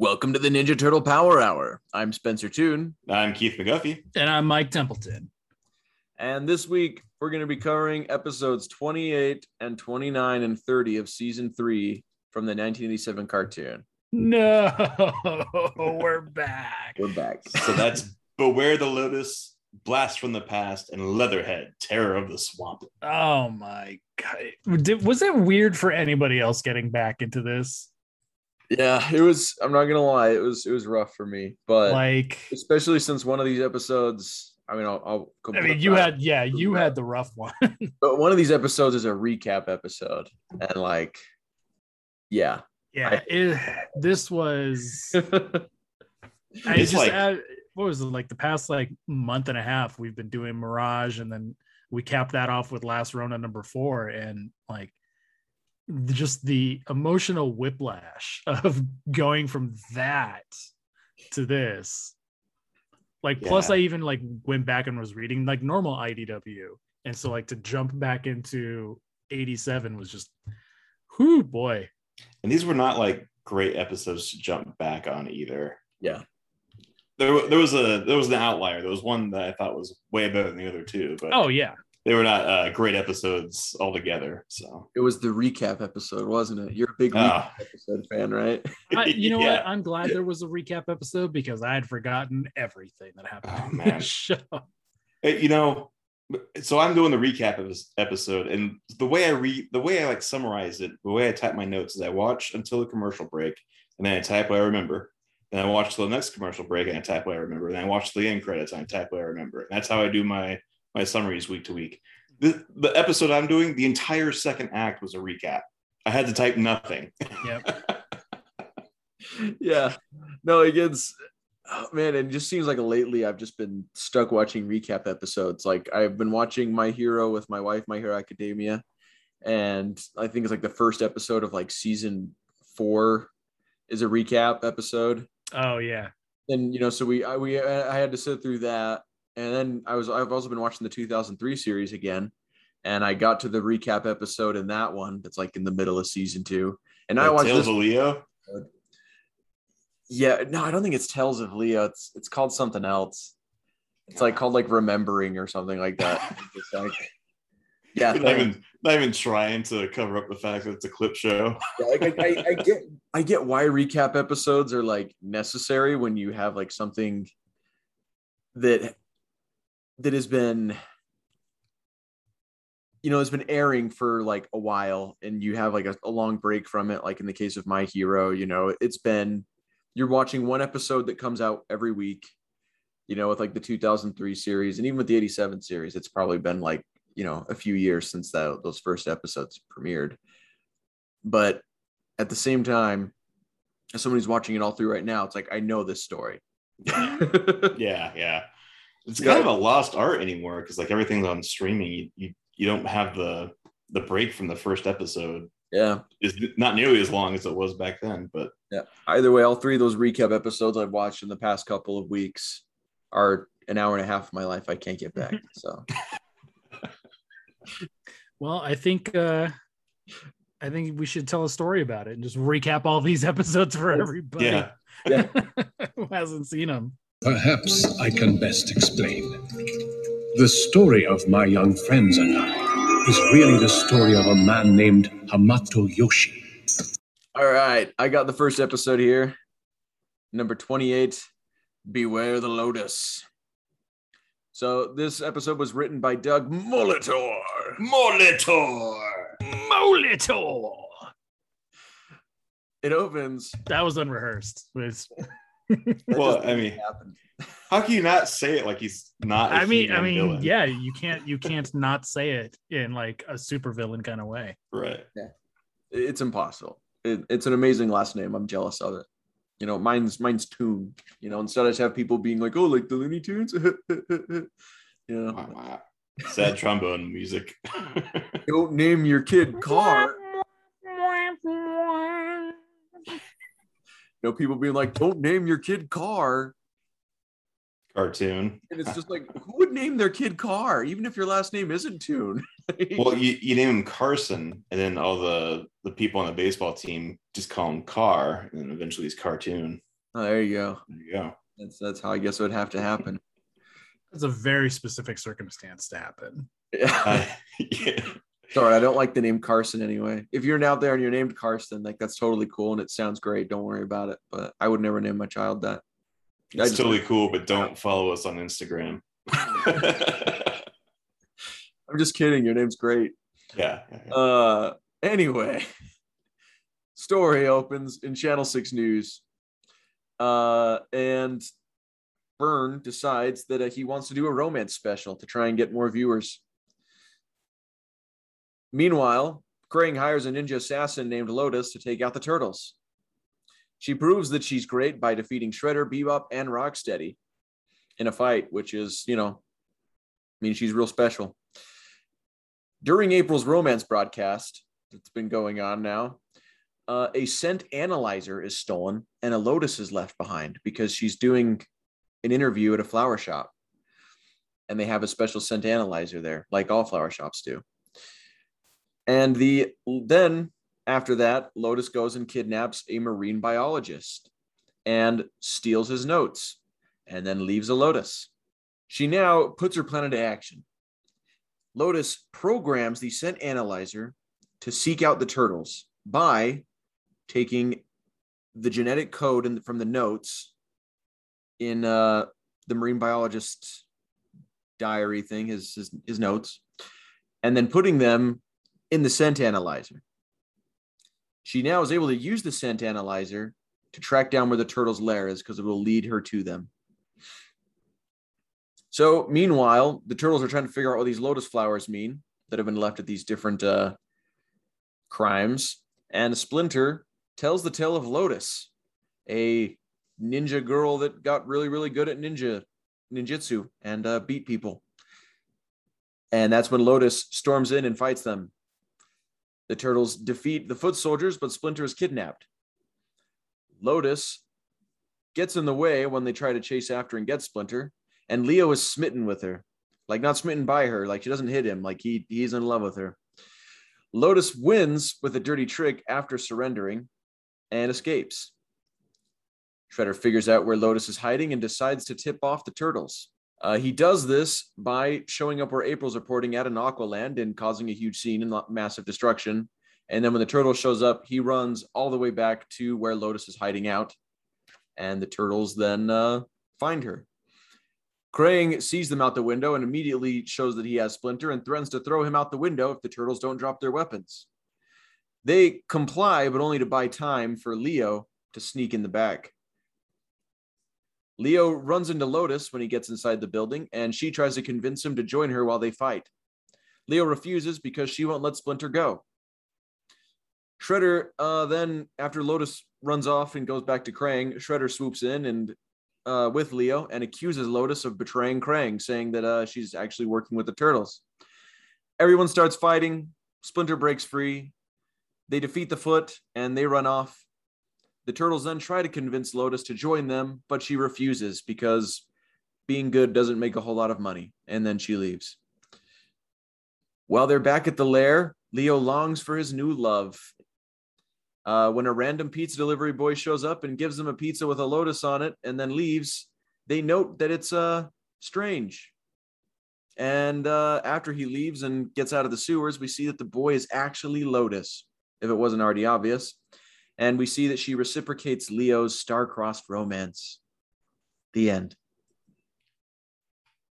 Welcome to the Ninja Turtle Power Hour. I'm Spencer Toon. I'm Keith McGuffey. And I'm Mike Templeton. And this week, we're going to be covering episodes 28 and 29 and 30 of season three from the 1987 cartoon. No, we're back. We're back. So that's Beware the Lotus, Blast from the Past, and Leatherhead, Terror of the Swamp. Oh my God. Did, was it weird for anybody else getting back into this? Yeah, it was. I'm not gonna lie, it was it was rough for me, but Like, especially since one of these episodes. I mean, I'll. I'll go I mean, you had, yeah, you had the rough one. but one of these episodes is a recap episode, and like, yeah, yeah, it, this was, I It's just, like- uh, what was it, like the past like month and a half, we've been doing Mirage and then we capped that off with Last Ronin number four. And like, just the emotional whiplash of going from that to this. Like, plus I even like went back and was reading like normal IDW. And so like to jump back into 87 was just, whoo boy. And these were not like great episodes to jump back on either. yeah. There, there was a there was an outlier. There was one that I thought was way better than the other two, but Oh yeah. They were not uh, great episodes altogether. So It was the recap episode, wasn't it? You're a big Ah. recap episode fan, right? I, you know Yeah. what? I'm glad there was a recap episode because I had forgotten everything that happened Oh, in man. this show. Hey, you know, so I'm doing the recap of this episode, and the way I read, the way I like summarize it, the way I type my notes is I watch until the commercial break, and then I type what I remember. Then I watch till the next commercial break, and I type what I remember. Then I watch the end credits, and I type what I remember. And that's how I do my my summaries week to week. The the episode I'm doing, the entire second act was a recap. I had to type nothing. Yep. yeah. No, it gets oh, man, it just seems like lately I've just been stuck watching recap episodes. Like I've been watching My Hero with my wife, My Hero Academia, and I think it's like the first episode of like season four is a recap episode. Oh yeah. And you know, so we I we I had to sit through that, and then I was I've also been watching the 2003 series again, and I got to the recap episode in that one that's like in the middle of season two, and I Like watched Tales this of Leo. yeah, no, I don't think it's Tales of Leo. It's it's called something else. It's like called like Remembering or something like that. It's like, yeah, not even not even trying to cover up the fact that it's a clip show. yeah, like I, I, I get I get why recap episodes are like necessary when you have like something that that has been you know has been airing for like a while and you have like a, a long break from it like in the case of my hero you know it's been you're watching one episode that comes out every week you know with like the 2003 series and even with the 87 series it's probably been like you know a few years since that those first episodes premiered but at the same time as who's watching it all through right now it's like i know this story yeah, yeah. It's Yeah. kind of a lost art anymore because like everything's on streaming. You, you you don't have the the break from the first episode. yeah Is not nearly as long as it was back then, but yeah either way all three of those recap episodes i've watched in the past couple of weeks are an hour and a half of my life i can't get back so Well, I think uh I think we should tell a story about it and just recap all these episodes for everybody yeah. yeah who hasn't seen them. Perhaps I can best explain. The story of my young friends and I is really the story of a man named Hamato Yoshi. all right i got the first episode here number 28 beware the lotus So this episode was written by Doug Molitor. Molitor. Molitor. It opens. That was unrehearsed. It was- that Well, I mean, happened. how can you not say it like he's not? I I mean, I mean, yeah, you can't you can't not say it in like a super villain kind of way. right. It's impossible. It, it's an amazing last name. I'm jealous of it. You know, mine's mine's Toon. You know, instead I just have people being like, "Oh, like the Looney Tunes." you know, Wow, wow. Sad trombone music. don't name your kid Car. You know, people being like, "Don't name your kid Car," Cartoon. and it's just like, who would name their kid Car, even if your last name isn't Tune? Well, you, you name him Carson, and then all the the people on the baseball team just call him Car, and then eventually he's Cartoon. Oh, there you go. There you go. That's that's how I guess it would have to happen. It's a very specific circumstance to happen. Uh, yeah. Sorry, I don't like the name Carson anyway. If you're out there and you're named Carson, like that's totally cool and it sounds great. Don't worry about it. But I would never name my child that. It's totally cool, but don't follow us on Instagram. I'm just kidding. Your name's great. yeah. Uh, anyway, story opens in Channel Six News, uh, and Burne decides that uh, he wants to do a romance special to try and get more viewers. Meanwhile, Krang hires a ninja assassin named Lotus to take out the turtles. She proves that she's great by defeating Shredder, Bebop, and Rocksteady in a fight, which is, you know, I mean, she's real special. During April's romance broadcast that's been going on now, uh, a scent analyzer is stolen and a Lotus is left behind because she's doing an interview at a flower shop. And they have a special scent analyzer there, like all flower shops do. And the then after that, Lotus goes and kidnaps a marine biologist and steals his notes and then leaves a Lotus. She now puts her plan into action. Lotus programs the scent analyzer to seek out the turtles by taking the genetic code in, from the notes in uh, the marine biologist's diary thing, his, his his notes, and then putting them in the scent analyzer. She now is able to use the scent analyzer to track down where the turtle's lair is because it will lead her to them. So, meanwhile, the turtles are trying to figure out what these lotus flowers mean that have been left at these different uh, crimes. And Splinter tells the tale of Lotus, a ninja girl that got really, really good at ninja ninjutsu and uh, beat people. And that's when Lotus storms in and fights them. The turtles defeat the foot soldiers, but Splinter is kidnapped. Lotus gets in the way when they try to chase after and get Splinter, and Leo is smitten with her. Like not smitten by her, like she doesn't hit him, like he he's in love with her. Lotus wins with a dirty trick after surrendering and escapes. Shredder figures out where Lotus is hiding and decides to tip off the turtles. Uh, he does this by showing up where April's reporting at in Aqualand and causing a huge scene and massive destruction. And then when the turtle shows up, he runs all the way back to where Lotus is hiding out. And the turtles then uh, find her. Krang sees them out the window and immediately shows that he has Splinter and threatens to throw him out the window if the turtles don't drop their weapons. They comply, but only to buy time for Leo to sneak in the back. Leo runs into Lotus when he gets inside the building, and she tries to convince him to join her while they fight. Leo refuses because she won't let Splinter go. Shredder uh, then, after Lotus runs off and goes back to Krang, Shredder swoops in and uh, with Leo and accuses Lotus of betraying Krang, saying that uh, she's actually working with the turtles. Everyone starts fighting. Splinter breaks free. They defeat the foot and they run off. The turtles then try to convince Lotus to join them, but she refuses because being good doesn't make a whole lot of money. And then she leaves. While they're back at the lair, Leo longs for his new love. Uh, when a random pizza delivery boy shows up and gives them a pizza with a lotus on it and then leaves, they note that it's uh, strange. And uh, after he leaves and gets out of the sewers, we see that the boy is actually Lotus, if it wasn't already obvious. And we see that she reciprocates Leo's star-crossed romance. The end.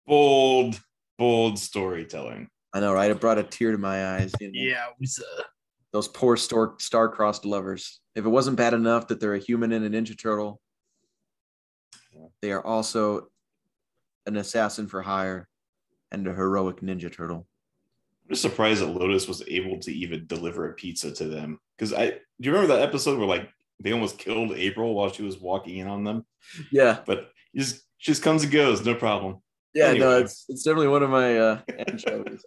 bold, bold storytelling. I know, right? It brought a tear to my eyes. You know? Yeah, it was, uh, Those poor star star-crossed lovers. If it wasn't bad enough that they're a human and a ninja turtle, they are also an assassin for hire and a heroic ninja turtle. Just surprised that Lotus was able to even deliver a pizza to them. Because I do you remember that episode where like they almost killed April while she was walking in on them? Yeah, But just she just comes and goes, no problem. yeah, no, it's it's definitely one of my uh anchovies.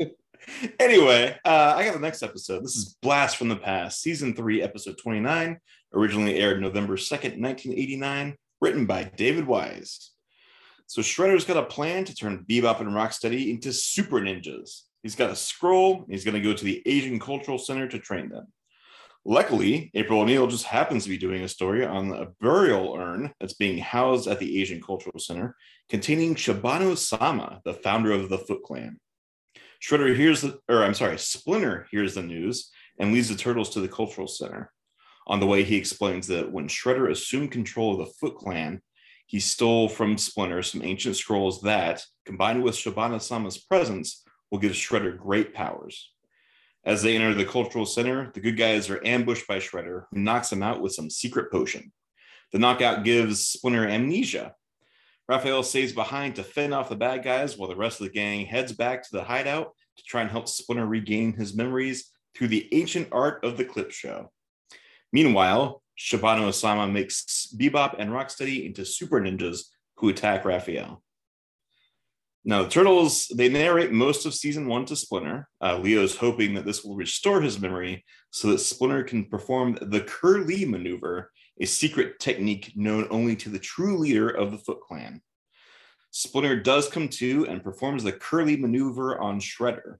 anyway, uh, I got the next episode. This is Blast from the Past, season three, episode 29, originally aired November 2nd, 1989, written by David Wise. So Shredder's got a plan to turn Bebop and Rocksteady into super ninjas. He's got a scroll. He's going to go to the Asian Cultural Center to train them. Luckily, April O'Neil just happens to be doing a story on a burial urn that's being housed at the Asian Cultural Center containing Shibano Sama, the founder of the Foot Clan. Shredder hears the, or I'm sorry, Splinter hears the news and leads the turtles to the cultural center. On the way, he explains that when Shredder assumed control of the Foot Clan, he stole from Splinter some ancient scrolls that, combined with Shibana Sama's presence, will give Shredder great powers. As they enter the cultural center, the good guys are ambushed by Shredder, who knocks them out with some secret potion. The knockout gives Splinter amnesia, Raphael stays behind to fend off the bad guys while the rest of the gang heads back to the hideout to try and help Splinter regain his memories through the ancient art of the clip show. Meanwhile, Shibano Osama makes Bebop and Rocksteady into super ninjas who attack Raphael. Now, the Turtles, they narrate most of season one to Splinter. Uh, Leo's hoping that this will restore his memory so that Splinter can perform the Curly maneuver, a secret technique known only to the true leader of the Foot Clan. Splinter does come to and performs the Curly maneuver on Shredder.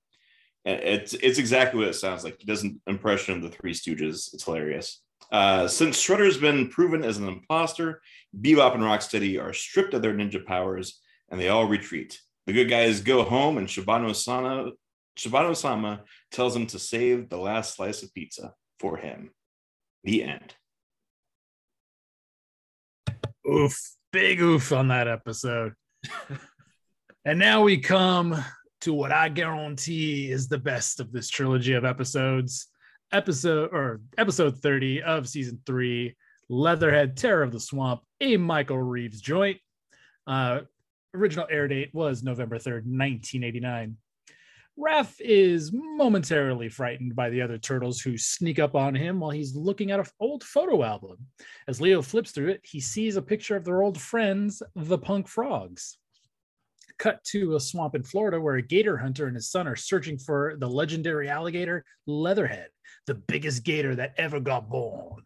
It's, it's exactly what it sounds like. He does an impression of the Three Stooges. It's hilarious. Uh, since Shredder's been proven as an imposter, Bebop and Rocksteady are stripped of their ninja powers and they all retreat. The good guys go home, and Shibano Sama, Shibano Sama tells them to save the last slice of pizza for him. The end. oof, big oof on that episode. and now we come to what I guarantee is the best of this trilogy of episodes. Episode or episode 30 of season three, Leatherhead Terror of the Swamp, a Michael Reaves joint. Uh, original air date was November 3rd, 1989. Raph is momentarily frightened by the other turtles who sneak up on him while he's looking at an old photo album. As Leo flips through it, he sees a picture of their old friends, the punk frogs. Cut to a swamp in Florida where a gator hunter and his son are searching for the legendary alligator Leatherhead, the biggest gator that ever got born.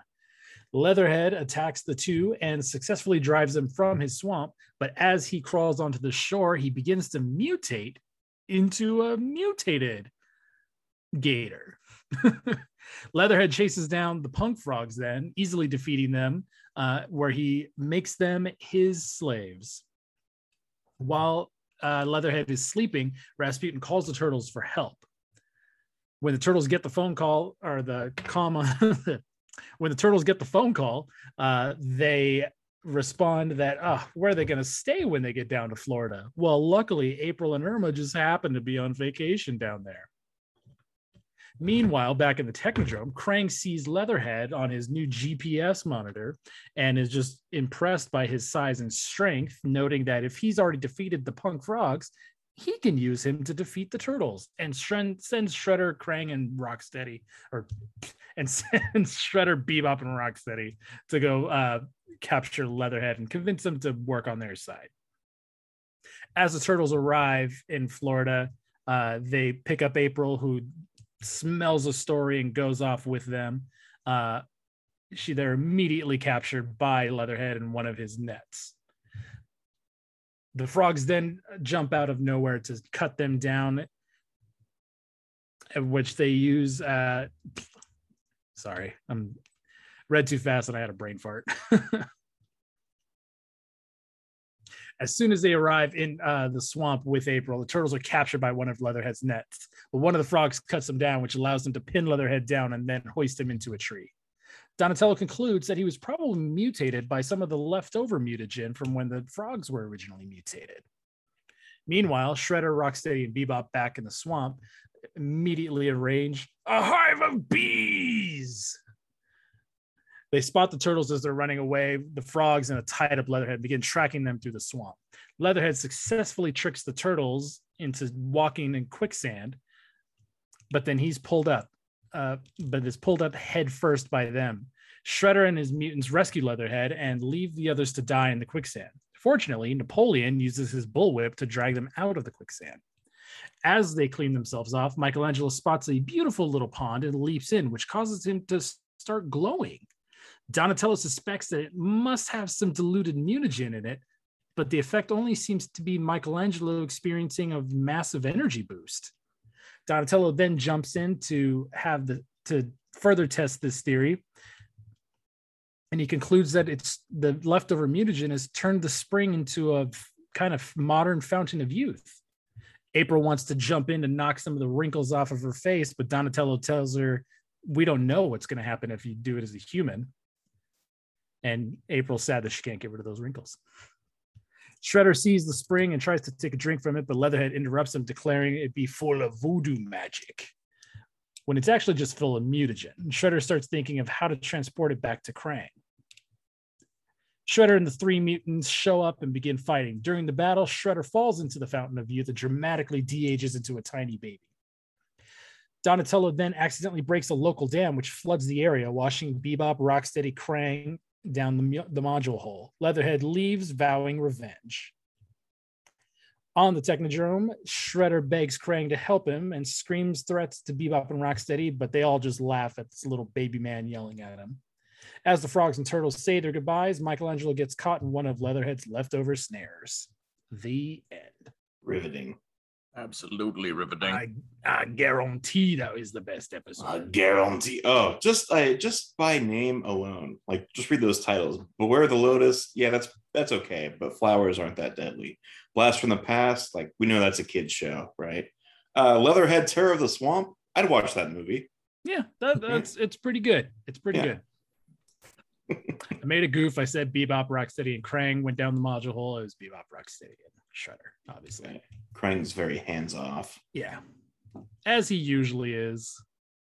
Leatherhead attacks the two and successfully drives them from his swamp, but as he crawls onto the shore, he begins to mutate into a mutated gator. Leatherhead chases down the punk frogs, then easily defeating them, uh, where he makes them his slaves. While uh, Leatherhead is sleeping, Rasputin calls the turtles for help. When the turtles get the phone call or the comma, when the turtles get the phone call, uh, they respond that ah, where are they going to stay when they get down to Florida? Well, luckily, April and Irma just happen to be on vacation down there. Meanwhile, back in the Technodrome, Krang sees Leatherhead on his new GPS monitor and is just impressed by his size and strength, noting that if he's already defeated the punk frogs, he can use him to defeat the turtles and Shred- sends Shredder, Krang, and Rocksteady, or and sends Shredder, Bebop, and Rocksteady to go uh, capture Leatherhead and convince them to work on their side. As the turtles arrive in Florida, uh, they pick up April, who smells a story and goes off with them. Uh, she they're immediately captured by Leatherhead in one of his nets. The frogs then jump out of nowhere to cut them down, which they use. Uh, sorry, I'm read too fast and I had a brain fart. as soon as they arrive in uh, the swamp with April, the turtles are captured by one of Leatherhead's nets. But one of the frogs cuts them down, which allows them to pin Leatherhead down and then hoist him into a tree. Donatello concludes that he was probably mutated by some of the leftover mutagen from when the frogs were originally mutated. Meanwhile, Shredder, Rocksteady, and Bebop back in the swamp immediately arrange a hive of bees. They spot the turtles as they're running away, the frogs, and a tied up Leatherhead begin tracking them through the swamp. Leatherhead successfully tricks the turtles into walking in quicksand, but then he's pulled up, uh, but is pulled up head first by them. Shredder and his mutants rescue Leatherhead and leave the others to die in the quicksand. Fortunately, Napoleon uses his bullwhip to drag them out of the quicksand. As they clean themselves off, Michelangelo spots a beautiful little pond and leaps in, which causes him to start glowing. Donatello suspects that it must have some diluted mutagen in it, but the effect only seems to be Michelangelo experiencing a massive energy boost. Donatello then jumps in to have the to further test this theory. And he concludes that it's the leftover mutagen has turned the spring into a kind of modern fountain of youth. April wants to jump in to knock some of the wrinkles off of her face, but Donatello tells her, We don't know what's going to happen if you do it as a human. And April's sad that she can't get rid of those wrinkles. Shredder sees the spring and tries to take a drink from it, but Leatherhead interrupts him, declaring it be full of voodoo magic. When it's actually just full of mutagen. Shredder starts thinking of how to transport it back to Krang. Shredder and the three mutants show up and begin fighting. During the battle, Shredder falls into the Fountain of Youth and dramatically de-ages into a tiny baby. Donatello then accidentally breaks a local dam, which floods the area, washing Bebop, Rocksteady, Krang down the, the module hole. Leatherhead leaves, vowing revenge. On the Technodrome, Shredder begs Krang to help him and screams threats to Bebop and Rocksteady, but they all just laugh at this little baby man yelling at him. As the frogs and turtles say their goodbyes, Michelangelo gets caught in one of Leatherhead's leftover snares. The end. Riveting. Absolutely riveting. I, I guarantee that is the best episode. I guarantee. Oh, just I just by name alone, like just read those titles. Beware of the Lotus. Yeah, that's that's okay, but flowers aren't that deadly. Blast from the Past, like we know that's a kid's show, right? Uh, Leatherhead, Terror of the Swamp. I'd watch that movie. Yeah, that, that's it's pretty good. It's pretty Yeah. good. I made a goof. I said Bebop, Rocksteady, and Krang went down the module hole. It was Bebop, Rocksteady, and Shredder, obviously. Krang's very hands off. Yeah, as he usually is.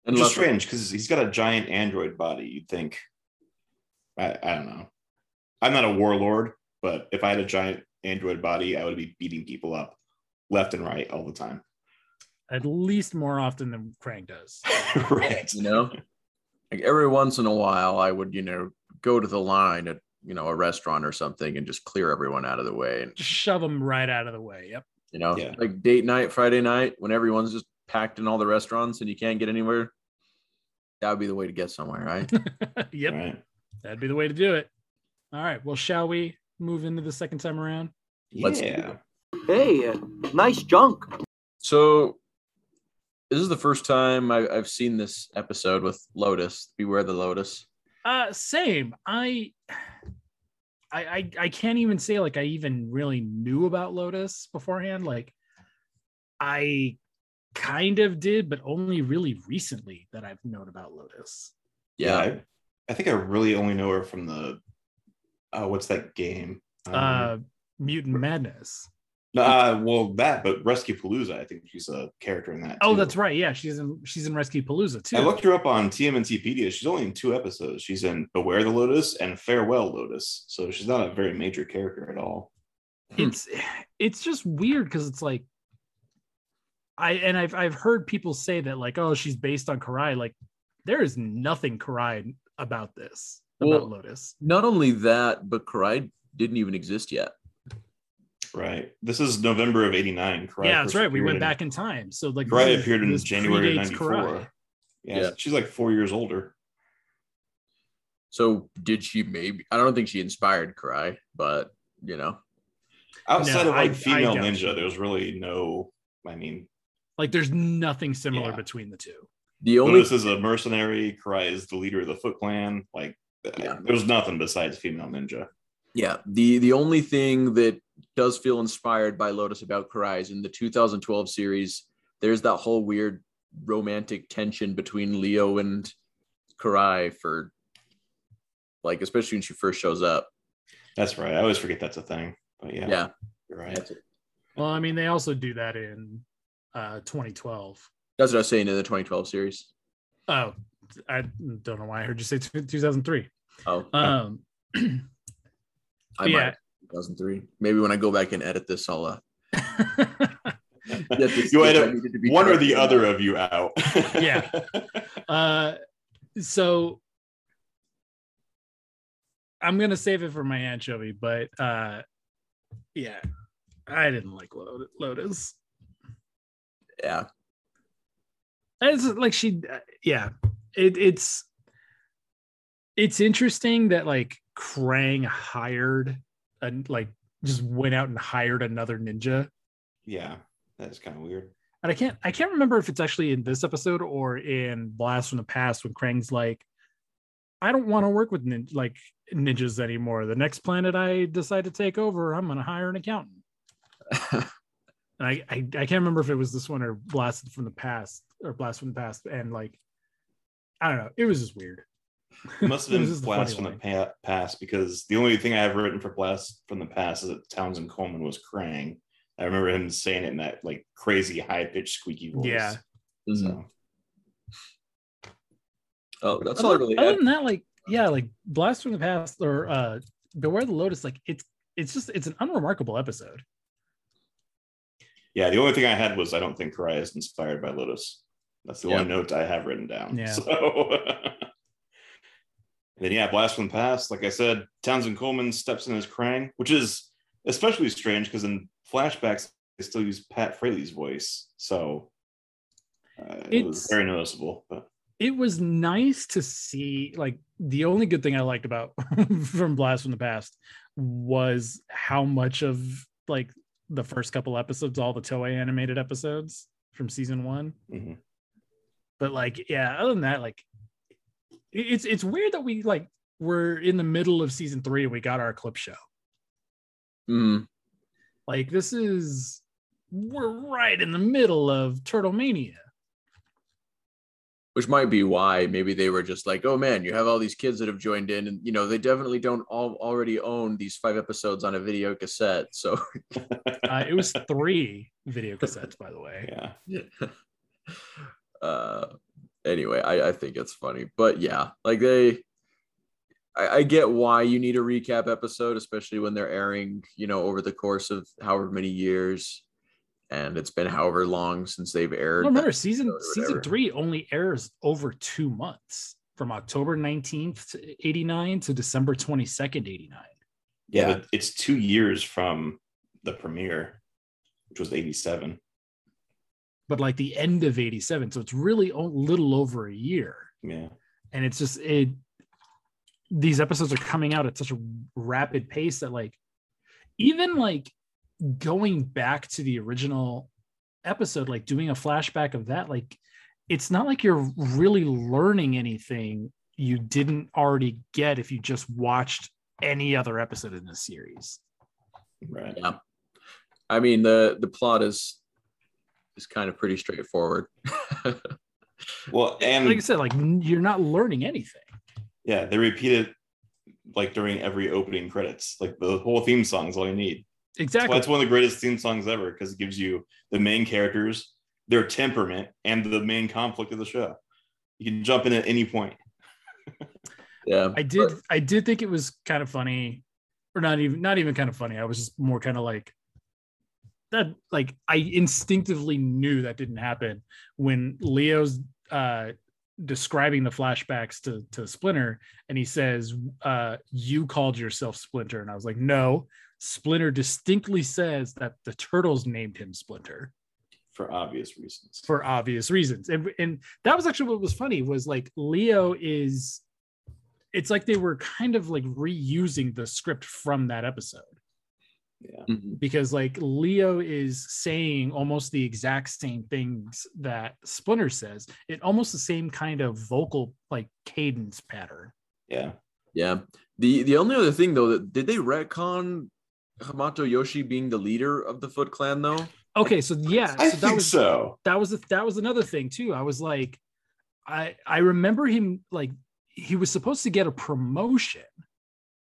and Which is strange because he's got a giant android body. You'd think. I, I don't know. I'm not a warlord, but if I had a giant android body, I would be beating people up left and right all the time. At least more often than Krang does. right. you know like every once in a while i would you know go to the line at you know a restaurant or something and just clear everyone out of the way and Just shove them right out of the way. Yep. you know Yeah. like date night friday night when everyone's just packed in all the restaurants and you can't get anywhere that would be the way to get somewhere right yep. Right. That'd be the way to do it. All right. Well, shall we move into the second time around? Let's yeah. Hey, uh, nice junk. so this is the first time I, i've seen this episode with lotus beware the lotus Uh, same. I, I, I, I can't even say like I even really knew about Lotus beforehand. Like, I kind of did, but only really recently that I've known about Lotus. Yeah. I, I think I really only know her from the uh, what's that game? Um, Uh, Mutant Madness. Uh, well, that, but Rescue Palooza. I think she's a character in that. Oh, too. that's right. Yeah, she's in she's in Rescue Palooza too. I looked her up on TMNTpedia. She's only in two episodes. She's in Beware the Lotus and Farewell Lotus. So she's not a very major character at all. it's it's just weird because it's like I and I've I've heard people say that like oh she's based on Karai like there is nothing Karai about this about Well, Lotus. not only that but karai didn't even exist yet Right. This is November of 89. Karai yeah, that's right. We went in- back in time. So like Karai this- appeared in January of 94. Karai. Yeah, Yeah. she's like four years older. so did she maybe i don't think she inspired karai but you know Outside No, of like I female doubt ninja, there's really no. I mean, Like there's nothing similar Yeah. between the two. the only Lotus is a mercenary. Karai is the leader of the Foot Clan. Like, Yeah. there's nothing besides female ninja. Yeah, the the only thing that does feel inspired by Lotus about Karai is in the 2012 series. There's that whole weird romantic tension between Leo and Karai for like, especially when she first shows up. That's right. I always forget that's a thing. But yeah, Yeah, you're right. Well, I mean, they also do that in uh 2012. That's what I was saying in the 2012 series. Oh, I don't know why I heard you say t- 2003. Oh, Um, I yeah. might. 2003. Maybe when I go back and edit this, I'll uh, get this you edit needed to one or the on. other of you out. Yeah. uh, so I'm gonna save it for my anchovy, but uh, yeah, I didn't like Lotus. Yeah. It's like she, yeah, it, it's it's interesting that like Krang hired and like just went out and hired another ninja. yeah, that's kind of weird. And I can't I can't remember if it's actually in this episode or in Blast from the Past when Krang's like, I don't want to work with nin- like ninjas anymore. The next planet I decide to take over, I'm gonna hire an accountant. And I, I I can't remember if it was this one or Blasted from the Past or Blast from the Past. And like, I don't know, it was just weird. It must have been Blast funny from the pa- past because the only thing I have written for Blast from the past is that Townsend Coleman was crying. I remember him saying it in that like crazy high pitched squeaky voice. Yeah. Mhm. So Oh, that's all I other, really other had. than that, like yeah, like Blast from the Past or uh Beware the Lotus, like it's it's just it's an unremarkable episode. yeah, the only thing I had was I don't think Karai is inspired by Lotus. That's the Yeah. only note I have written down. Yeah. So and then yeah, Blast from the Past. Like I said, Townsend Coleman steps in as Krang, which is especially strange because in flashbacks they still use Pat Fraley's voice. So uh, it was very noticeable. But it was nice to see like the only good thing i liked about from blast from the past was how much of like the first couple episodes all the toei animated episodes from season one mhm. but like yeah other than that like it's it's weird that we like we're in the middle of season three and we got our clip show Mhm. like this is we're right in the middle of turtle mania Which might be why maybe they were just like, oh man, you have all these kids that have joined in, and you know they definitely don't all already own these five episodes on a video cassette. So uh, it was three video cassettes by the way Yeah. yeah. uh anyway I, I think it's funny but yeah like they I, I get why you need a recap episode especially when they're airing you know over the course of however many years and it's been however long since they've aired Well, remember season season three only airs over two months from October 19th to 89 to December 22nd 89 Yeah, Yeah. but it's two years from the premiere, which was 87. But like the end of 87 so it's really a little over a year Yeah. and it's just it these episodes are coming out at such a rapid pace that like even like going back to the original episode like doing a flashback of that like it's not like you're really learning anything you didn't already get if you just watched any other episode in the series Right. yeah i mean the the plot is is kind of pretty straightforward Well, and like i said like you're not learning anything yeah, they repeat it like during every opening credits. Like the whole theme song is all you need. Exactly why it's one of the greatest theme songs ever because it gives you the main characters, their temperament, and the main conflict of the show. You can jump in at any point. yeah I did I did think it was kind of funny, or not even not even kind of funny. I was just more kind of like that like I instinctively knew that didn't happen when Leo's uh describing the flashbacks to to Splinter and he says uh you called yourself Splinter and I was like no Splinter distinctly says that the turtles named him Splinter for obvious reasons. for obvious reasons. And, and that was actually what was funny was like Leo is it's like they were kind of like reusing the script from that episode Yeah. Mhm. because like Leo is saying almost the exact same things that Splinter says. It almost the same kind of vocal like cadence pattern. Yeah. Yeah. The the only other thing though, that did they retcon Hamato Yoshi being the leader of the Foot Clan though? Okay, so yeah, I so that think was so. that was that was another thing too. I was like, I I remember him like he was supposed to get a promotion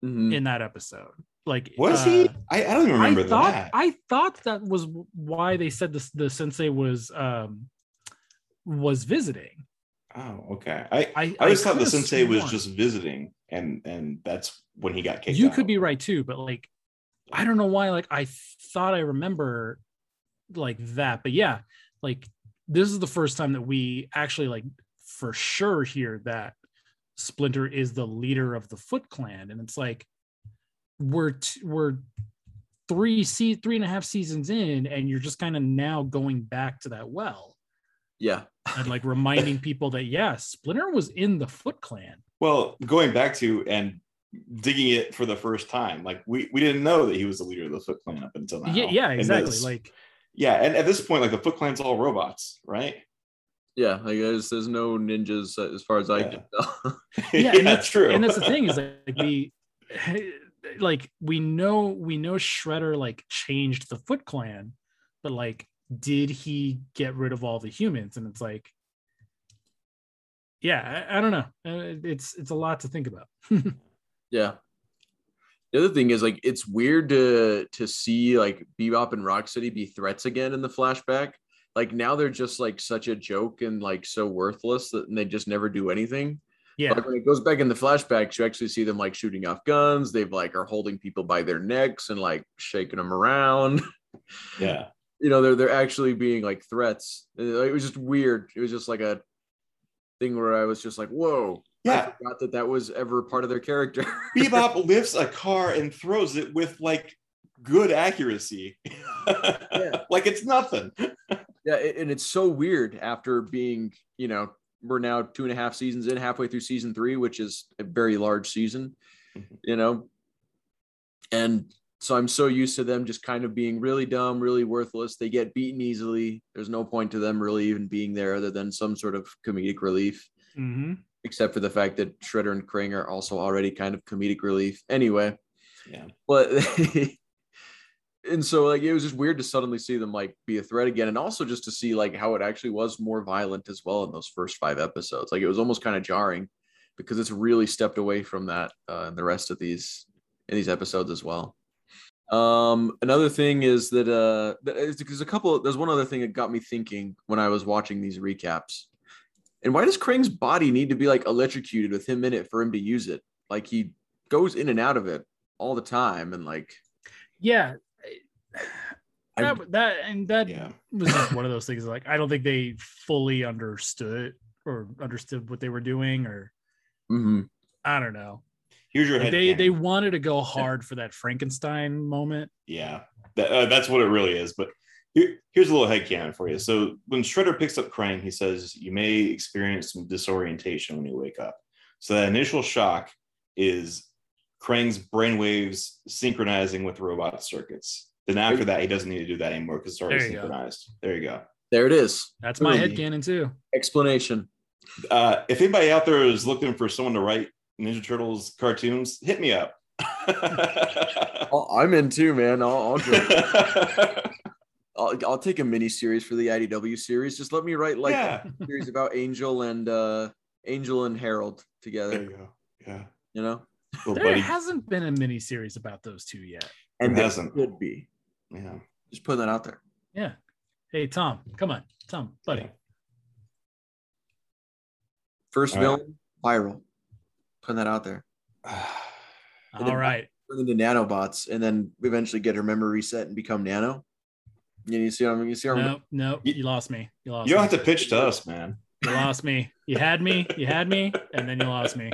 Mhm. in that episode. Like Was he? uh, I, I don't even remember I thought that. I thought that was why they said this the sensei was um was visiting. oh, okay. I I I just thought the sensei was just visiting, and and that's when he got kicked. you out. could be right too, but like I don't know why. Like I thought I remember like that, but yeah, like this is the first time that we actually like for sure hear that Splinter is the leader of the Foot Clan, and it's like we're t- we're three se- three and a half seasons in, and you're just kind of now going back to that well Yeah. and like reminding people that yeah, Splinter was in the Foot Clan. Well, going back to and digging it for the first time, like we we didn't know that he was the leader of the Foot Clan up until now. Yeah, yeah, exactly. this- Like yeah, and at this point, like the Foot Clan's all robots, right? Yeah. Like there's, there's no ninjas uh, as far as I Yeah. can tell. yeah, and that's true. And that's the thing is like we like we know we know Shredder like changed the Foot Clan, but like did he get rid of all the humans? And it's like yeah, I, I don't know. Uh, It's it's a lot to think about. Yeah. The other thing is like it's weird to to see like Bebop and Rocksteady be threats again in the flashback. Like now they're just like such a joke and like so worthless that they just never do anything. Yeah. When it goes back in the flashbacks, you actually see them like shooting off guns. They've like are holding people by their necks and like shaking them around. yeah. you know, they're they're actually being like threats. It was just weird. It was just like a thing where I was just like, whoa. I Yeah. forgot that that was ever part of their character. Bebop lifts a car and throws it with like good accuracy. like it's nothing. Yeah, and it's so weird after being, you know, we're now two and a half seasons in, halfway through season three, which is a very large season, Mhm. you know. And so I'm so used to them just kind of being really dumb, really worthless. They get beaten easily. There's no point to them really even being there other than some sort of comedic relief, Mm-hmm. except for the fact that Shredder and Krang are also already kind of comedic relief. Anyway, Yeah. but and so like it was just weird to suddenly see them like be a threat again and also just to see like how it actually was more violent as well in those first five episodes. Like it was almost kind of jarring because it's really stepped away from that uh, in the rest of these in these episodes as well. Um another thing is that uh th- there's a couple there's one other thing that got me thinking when i was watching these recaps. And why does krang's body need to be like electrocuted with him in it for him to use it? Like he goes in and out of it all the time and like Yeah. I- That, that and that Yeah. was just one of those things like I don't think they fully understood or understood what they were doing or mhm. I don't know. Here's your Like, head. they canon. they wanted to go hard for that Frankenstein moment. Yeah, that, uh, that's what it really is. But here, here's a little headcanon for you. So when Shredder picks up Krang, he says, You may experience some disorientation when you wake up. So that initial shock is Krang's brainwaves synchronizing with robot circuits. Then after that, he doesn't need to do that anymore because it's already There you go. synchronized. There you go. there it is That's my Really? head headcanon too. explanation Uh, if anybody out there is looking for someone to write Ninja Turtles cartoons, hit me up. I'm in too man i'll I'll. I'll, I'll take a mini series for the idw series just let me write like yeah. a series about angel and uh angel and harold There together you go. Yeah. you know There buddy. hasn't been a mini series about those two yet. and There there hasn't. could be Yeah. just put that out there Yeah. Hey Tom, come on, Tom, buddy. first All right. villain viral putting that out there All right. turn into nanobots and then eventually get her memory reset and become nano you, you see what I'm you see what I'm No, no, You- you lost me. You lost You don't me. have to pitch to us, man. You lost me. You had me. You had me, and then you lost me.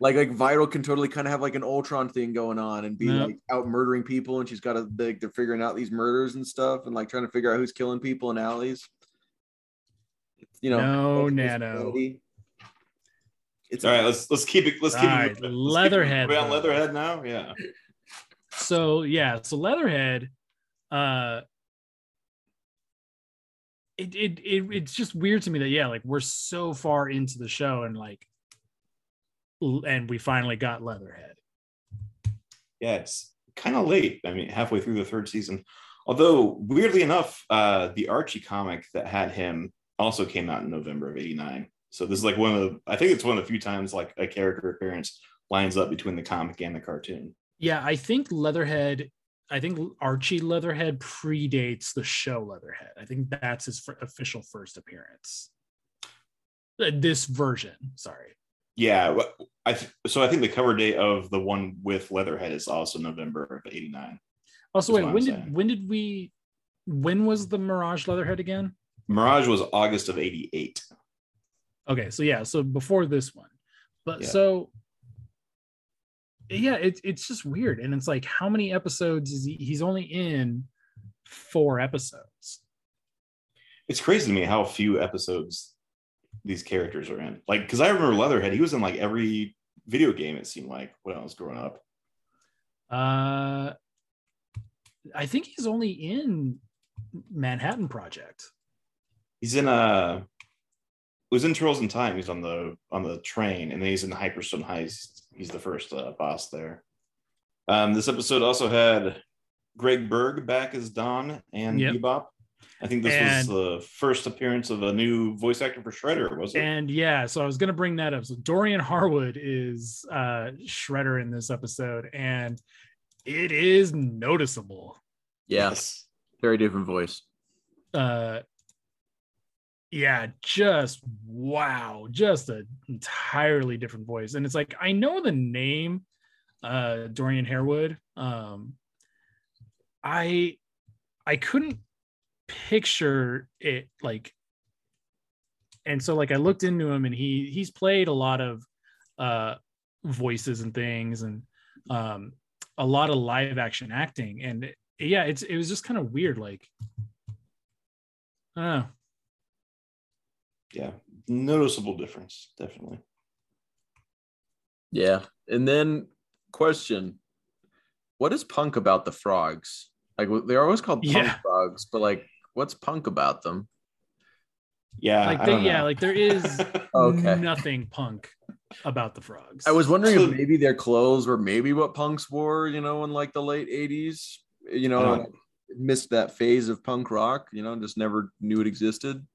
Like like viral can totally kind of have like an ultron thing going on and be No. like out murdering people and she's got a like they're figuring out these murders and stuff and like trying to figure out who's killing people in alleys you know No, ultimate Nano. it's All right, let's let's keep it. Let's keep All it. right, let's keep it- Leatherhead, Are on. Leatherhead now? Yeah. so yeah so leatherhead uh it, it it it's just weird to me that yeah like we're so far into the show and like l- and we finally got leatherhead Yeah, it's kind of late. I mean, halfway through the third season. Although weirdly enough, uh, the Archie comic that had him also came out in November of '89. So this is like one of the. I think it's one of the few times like a character appearance lines up between the comic and the cartoon. Yeah, I think Leatherhead. I think Archie Leatherhead predates the show Leatherhead. I think that's his f- official first appearance. Uh, This version, sorry. Yeah, I th- so I think the cover date of the one with Leatherhead is also November of '89. Also, wait, what I'm when did saying. when did we? When was the Mirage Leatherhead again? Mirage was August of '88. Okay, so yeah, so before this one, but Yeah. so yeah, it's it's just weird, and it's like how many episodes is he? He's only in four episodes. It's crazy to me how few episodes these characters are in. Like, because I remember Leatherhead, he was in like every video game. It seemed like when I was growing up. Uh, I think he's only in Manhattan Project. He's in uh was in Turtles in Time. He's on the on the train, and then he's in the Hyperstone Heist. He's the first uh, boss there. Um, this episode also had Greg Berg back as Don and Yep. Bebop. I think this And- was the first appearance of a new voice actor for Shredder, was it? And yeah, so I was gonna bring that up. So Dorian Harewood is uh Shredder in this episode, and it is noticeable. Yes. very different voice. uh yeah just wow just an entirely different voice and it's like i know the name uh dorian harewood um i i couldn't picture it like and so like i looked into him and he he's played a lot of uh voices and things and um a lot of live action acting and yeah it's it was just kind of weird like I don't know. Yeah. Noticeable difference, definitely. Yeah, and then question: What is punk about the frogs? Like they're always called punk Yeah. frogs, but like, what's punk about them? Yeah. like they, yeah like there is Okay. nothing punk about the frogs I was wondering So- if maybe their clothes were maybe what punks wore, you know, in like the late '80s. You know, don't- and I missed that phase of punk rock. You know, just never knew it existed.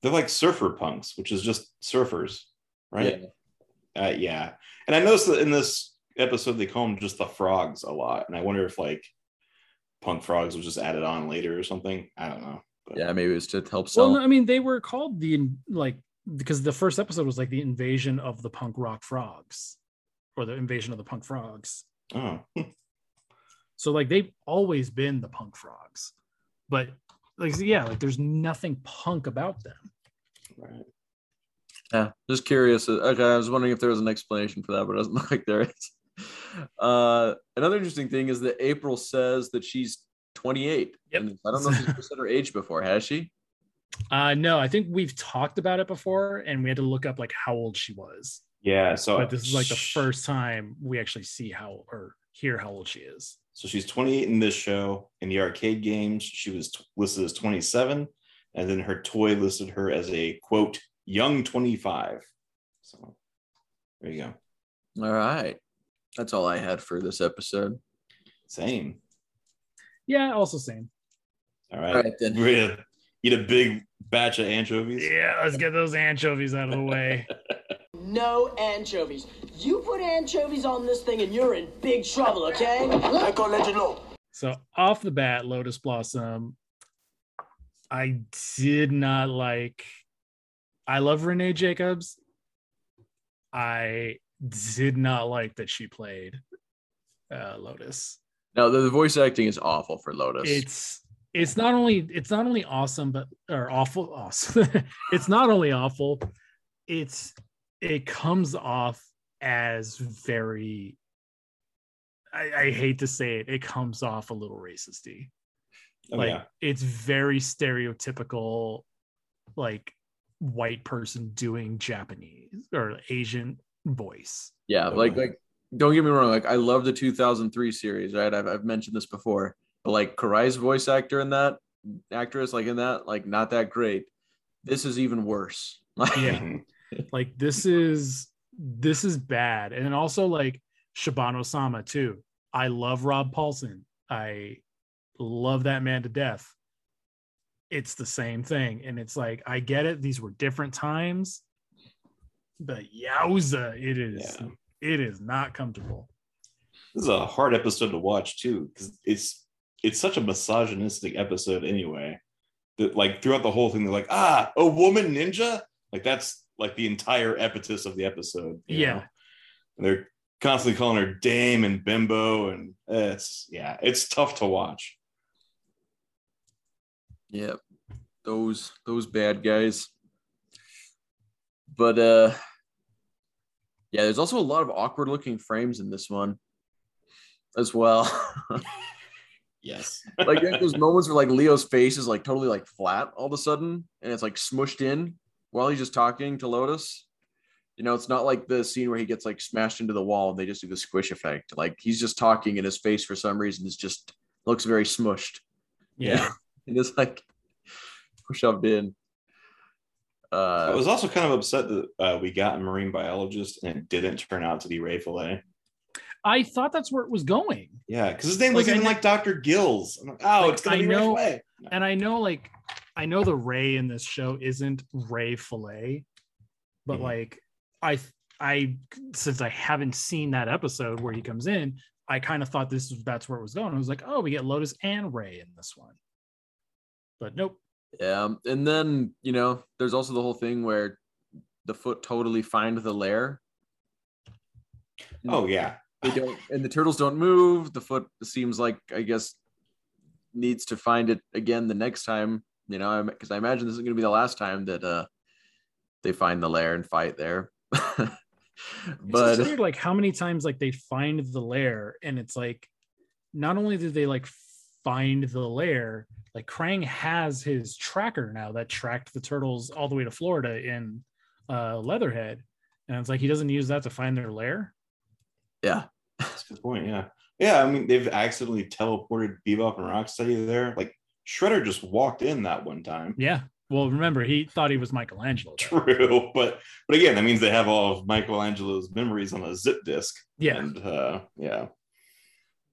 they're like surfer punks, which is just surfers, right? Yeah. Uh, yeah. And I noticed that in this episode they call them just the frogs a lot, and I wonder if like punk frogs was just added on later or something. I don't know. But Yeah, maybe it was to help sell. well no, i mean they were called the like because the first episode was like the invasion of the punk rock frogs or the invasion of the punk frogs Oh, so like they've always been the punk frogs but like yeah like there's nothing punk about them right. Yeah, just curious. Uh, okay, I was wondering if there was an explanation for that, but it doesn't look like there is. Uh, another interesting thing is that April says that she's 28. Yep. And I don't know if she's ever said her age before. Has she? uh no i think we've talked about it before and we had to look up like how old she was Yeah. So but this is like the first time we actually see how or hear how old she is So she's 28 in this show. In the arcade games, she was t- listed as 27, and then her toy listed her as a quote young 25. So there you go. All right. That's all I had for this episode. Same. yeah also same All right. All right, then. We're gonna eat a big batch of anchovies? yeah let's get those anchovies out of the way No anchovies. You put anchovies on this thing and you're in big trouble, okay? I can let you know. So off the bat, Lotus Blossom, I did not like. I love Renae Jacobs. I did not like that she played uh, Lotus. No, the, the voice acting is awful for Lotus. It's it's not only it's not only awesome but or awful awesome. it's not only awful. It's it comes off as very. I, I hate to say it. It comes off a little racisty. Oh, like yeah. it's very stereotypical like white person doing japanese or asian voice yeah, like like don't get me wrong. Like I love the 2003 series, right? I've, I've mentioned this before, but like Karai's voice actor in that actress, like in that, like not that great. This is even worse. Like, Yeah. Like this is this is bad and then also like shibano sama too i love rob paulsen i love that man to death it's the same thing and it's like i get it these were different times but yowza it is Yeah. it is not comfortable This is a hard episode to watch too, because it's it's such a misogynistic episode anyway. That like throughout the whole thing, they're like, ah, a woman ninja. Like that's like the entire impetus of the episode. you Yeah. know? And they're constantly calling her dame and bimbo, and it's yeah, it's tough to watch. Yeah, Those those bad guys. But uh yeah, there's also a lot of awkward looking frames in this one as well. Yes. like there's those moments where like Leo's face is like totally like flat all of a sudden and it's like smushed in while he's just talking to Lotus. You know, it's not like the scene where he gets like smashed into the wall and they just do the squish effect. Like he's just talking and his face for some reason is just looks very smushed. Yeah. and it's like shoved in. I Uh, was also kind of upset that uh, we got a marine biologist and it didn't turn out to be Ray Fillet. I thought that's where it was going. Yeah, because his name Like, was I even like Dr. Gills. I'm like, oh, Like, it's gonna I be know- Ray Fillet. And I know like I know the Ray in this show isn't Ray Fillet, but Mhm. like I I since I haven't seen that episode where he comes in, I kind of thought this was that's where it was going. I was like, oh, we get Lotus and Ray in this one. But nope. Yeah. And then, you know, there's also the whole thing where the foot totally find the lair. Oh yeah, they don't and the turtles don't move the foot seems like i guess needs to find it again the next time you know because i imagine this is going to be the last time that uh they find the lair and fight there but just weird, like how many times like they find the lair, and it's like not only do they like find the lair, like Krang has his tracker now that tracked the turtles all the way to Florida in uh Leatherhead. And it's like he doesn't use that to find their lair. yeah that's a good point. Yeah, yeah. I mean, they've accidentally teleported Bebop and Rocksteady there. Like Shredder just walked in that one time. Yeah. Well, remember, he thought he was Michelangelo. though. True, but but again, that means they have all of Michelangelo's memories on a zip disk. Yeah. and uh, yeah,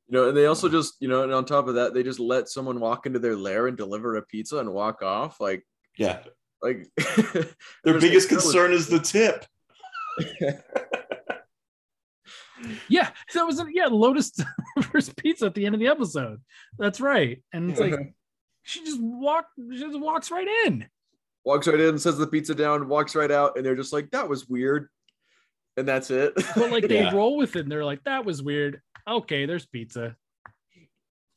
you know and they also just you know and on top of that they just let someone walk into their lair and deliver a pizza and walk off like yeah. like Their biggest like, concern is the tip. Yeah. That was, yeah, Lotus first pizza at the end of the episode. That's right. And it's like, she just walked, she just walks right in. walks right in says the pizza down walks right out and they're just like that was weird and that's it But like they Yeah. roll with it and they're like, that was weird. Okay, there's pizza.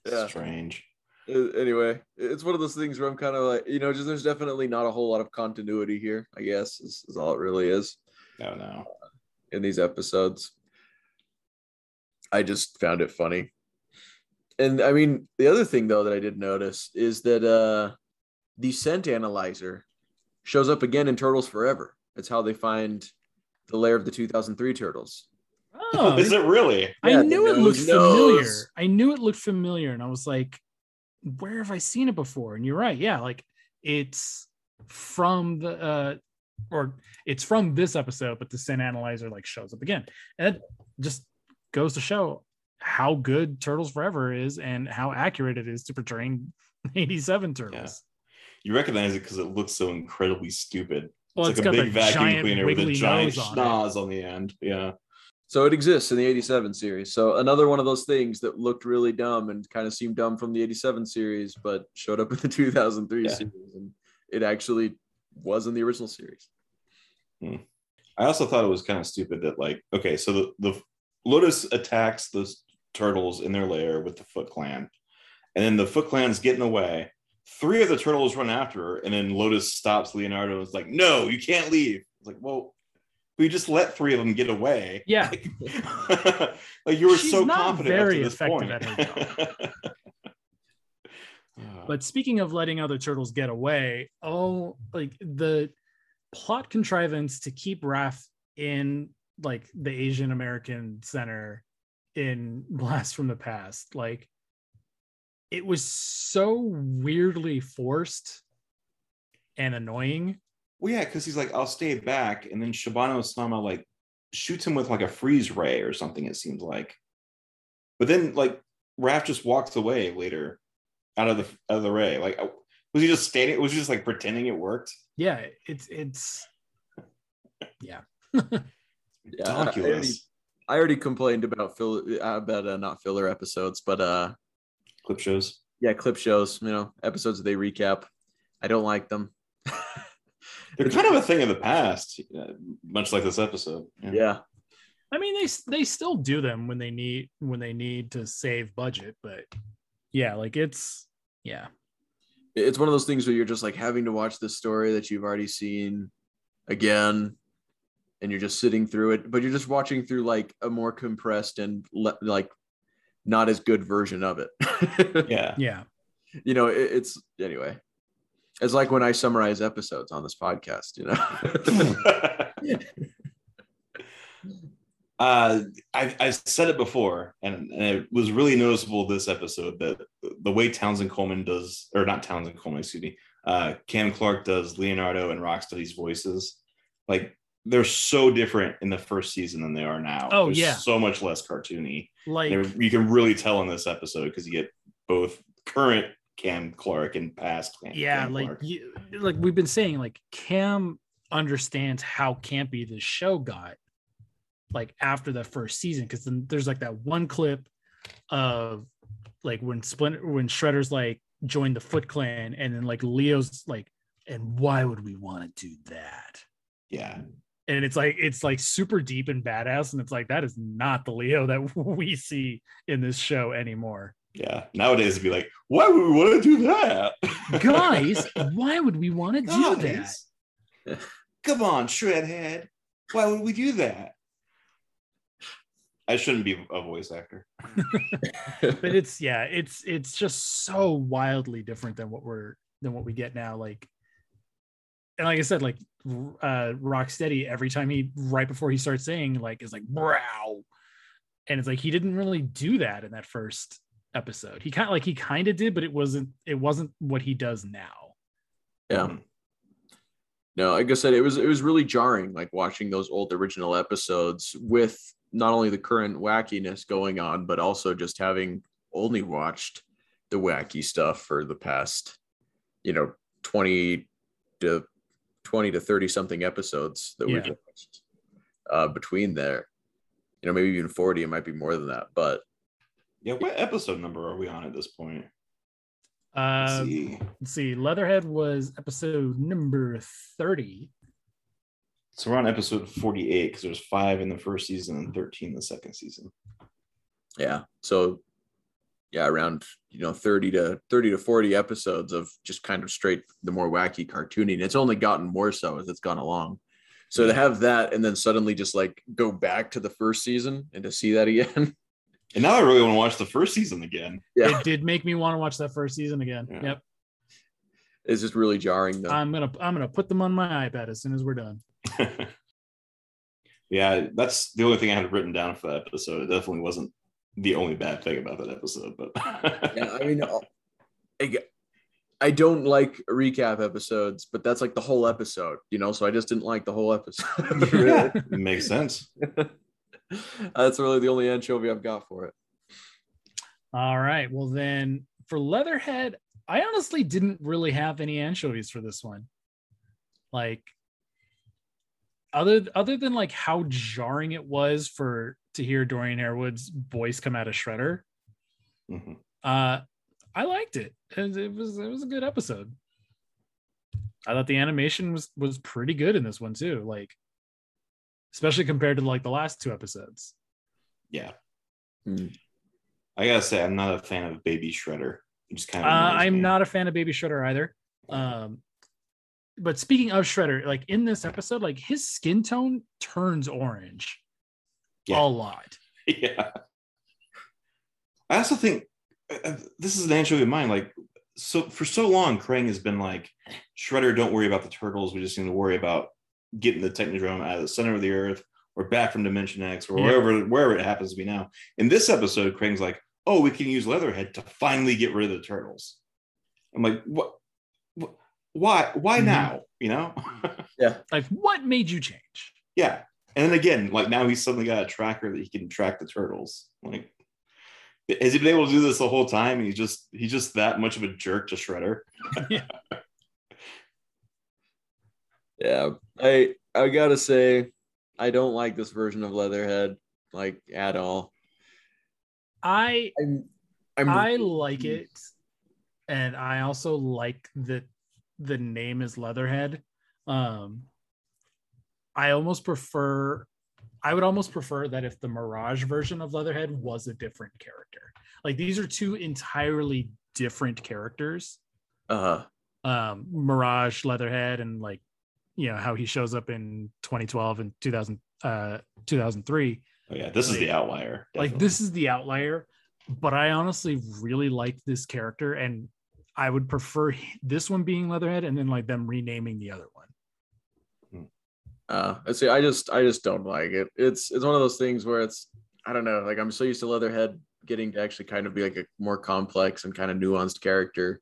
yeah Strange. Uh, anyway, it's one of those things where I'm kind of like, you know, just there's definitely not a whole lot of continuity here, I guess, is, is all it really is No, no. in these episodes. I just found it funny. And I mean, the other thing though that I did notice is that uh the scent analyzer shows up again in Turtles Forever. That's how they find the lair of the 2003 turtles. Oh, is it really? I Yeah, knew it looked nose familiar. I knew it looked familiar, and I was like, "Where have I seen it before?" And you're right, yeah, like it's from the, uh, or it's from this episode, but the scent analyzer like shows up again, and it just goes to show how good Turtles Forever is and how accurate it is to portraying '87 Turtles. You recognize it because it looks so incredibly stupid. Well, it's, it's like a big vacuum cleaner with a giant nose on it. schnoz on the end. Yeah. So it exists in the 87 series. So another one of those things that looked really dumb and kind of seemed dumb from the 87 series, but showed up in the 2003 Yeah. series. And it actually was in the original series. Hmm. I also thought it was kind of stupid that like okay, so the, the Lotus attacks the turtles in their lair with the Foot Clan, and then the Foot Clan's getting away. Three of the turtles run after her, and then Lotus stops Leonardo and is like, "No, you can't leave." It's like, well, we just let three of them get away. Yeah. Like, like you were She's so confident. very up to this effective point. at her But speaking of letting other turtles get away, oh, like the plot contrivance to keep Raph in like the Asian American Center in Blast from the Past, like it was so weirdly forced and annoying. Well, yeah, because he's like, I'll stay back, and then Shibano Sama like shoots him with like a freeze ray or something. It seems like, but then like Raph just walks away later out of the out of the ray. Like, uh, was he just standing? Was he just like pretending it worked? Yeah, it's it's yeah. Yeah, I- Ridiculous. I already complained about fill about uh, not filler episodes, but uh, Clip shows. yeah, clip shows. You know, episodes that they recap. I don't like them. They're kind of a thing of the past, uh, much like this episode. yeah, I mean, they they still do them when they need when they need to save budget, but yeah, like it's yeah, it's one of those things where you're just like having to watch this story that you've already seen again and you're just sitting through it but you're just watching through like a more compressed and le- like not as good version of it Yeah. yeah. you know it, it's anyway it's like when i summarize episodes on this podcast you know uh, I, I said it before, and, and it was really noticeable this episode that the way Townsend Coleman does, or not Townsend Coleman, excuse me, uh, Cam Clarke does Leonardo and Rocksteady's voices. Like they're so different in the first season than they are now. Oh, They're yeah. so much less cartoony. Like you can really tell in this episode because you get both current Cam Clarke and past Cam, yeah, Cam like you, like we've been saying, like Cam understands how campy the show got, like after the first season, because then there's like that one clip of like when Splinter when Shredder's like joined the Foot Clan, and then like Leo's like, and why would we want to do that? yeah, and it's like it's like super deep and badass and it's like that is not the leo that we see in this show anymore yeah. Nowadays it'd be like, why would we want to do that, guys why would we want to do that Guys, Come on, Shredhead. Why would we do that? I shouldn't be a voice actor. but it's yeah it's it's just so wildly different than what we're than what we get now like and like i said like uh rocksteady every time he right before he starts saying like is like brow and it's like he didn't really do that in that first episode. He kind of like he kind of did but it wasn't it wasn't what he does now. Yeah. No like i said it was it was really jarring like watching those old original episodes with not only the current wackiness going on but also just having only watched the wacky stuff for the past you know 20 to 20 to 30 something episodes that we've watched uh between there. You know maybe even 40 it might be more than that but Yeah, what episode number are we on at this point? Let's uh see. let's see leatherhead was episode number 30 So we're on episode 48 because there's five in the first season and 13 in the second season. yeah so yeah around you know 30 to 30 to 40 episodes of just kind of straight the more wacky cartooning it's only gotten more so as it's gone along so to have that and then suddenly just like go back to the first season and to see that again And now I really want to watch the first season again. yeah it did make me want to watch that first season again Yeah. yep it's just really jarring though i'm gonna i'm gonna put them on my ipad as soon as we're done yeah, that's the only thing I had written down for that episode. It definitely wasn't the only bad thing about that episode, but yeah i mean uh, I don't like recap episodes but that's like the whole episode you know so i just didn't like the whole episode Really. it makes sense. that's really the only anchovy i've got for it All right. Well, then for Leatherhead, I honestly didn't really have any anchovies for this one. Like, other other than like how jarring it was for to hear Dorian Harewood's voice come out of Shredder, Mhm. uh, I liked it. It, it was it was a good episode. I thought the animation was was pretty good in this one too. Like, especially compared to like the last two episodes. Yeah. Hmm. I gotta say, I'm not a fan of Baby Shredder. It just kind Uh, of annoys I'm not a fan of Baby Shredder either. Um, but speaking of Shredder, like in this episode, like his skin tone turns orange Yeah. a lot. yeah. I also think uh, uh, this is an anchovy of mine. Like, so for so long, Krang has been like, Shredder, don't worry about the turtles. We just need to worry about getting the Technodrome out of the center of the Earth or back from Dimension X or Yeah. wherever wherever it happens to be now. In this episode, Krang's like, oh, we can use Leatherhead to finally get rid of the turtles. I'm like, what? what why? Why Mhm. now? You know? Yeah. Like, what made you change? Yeah. And then again, like now he's suddenly got a tracker that he can track the turtles. Like, has he been able to do this the whole time? And he's just he's just that much of a jerk to Shredder. Yeah, I I gotta say, I don't like this version of Leatherhead. like at all. I I'm, I'm I like it, and I also like that the name is Leatherhead. Um, I almost prefer. I would almost prefer that if the Mirage version of Leatherhead was a different character. Like these are two entirely different characters. uh huh. Um, Mirage, Leatherhead, and like you know how he shows up in 2012 and 2000 uh 2003 Oh, yeah, this is the outlier. like this is the outlier but i honestly really like this character and i would prefer this one being leatherhead and then like them renaming the other one uh I see I just I just don't like it. It's it's one of those things where it's I don't know, like I'm so used to Leatherhead getting to actually kind of be like a more complex and kind of nuanced character.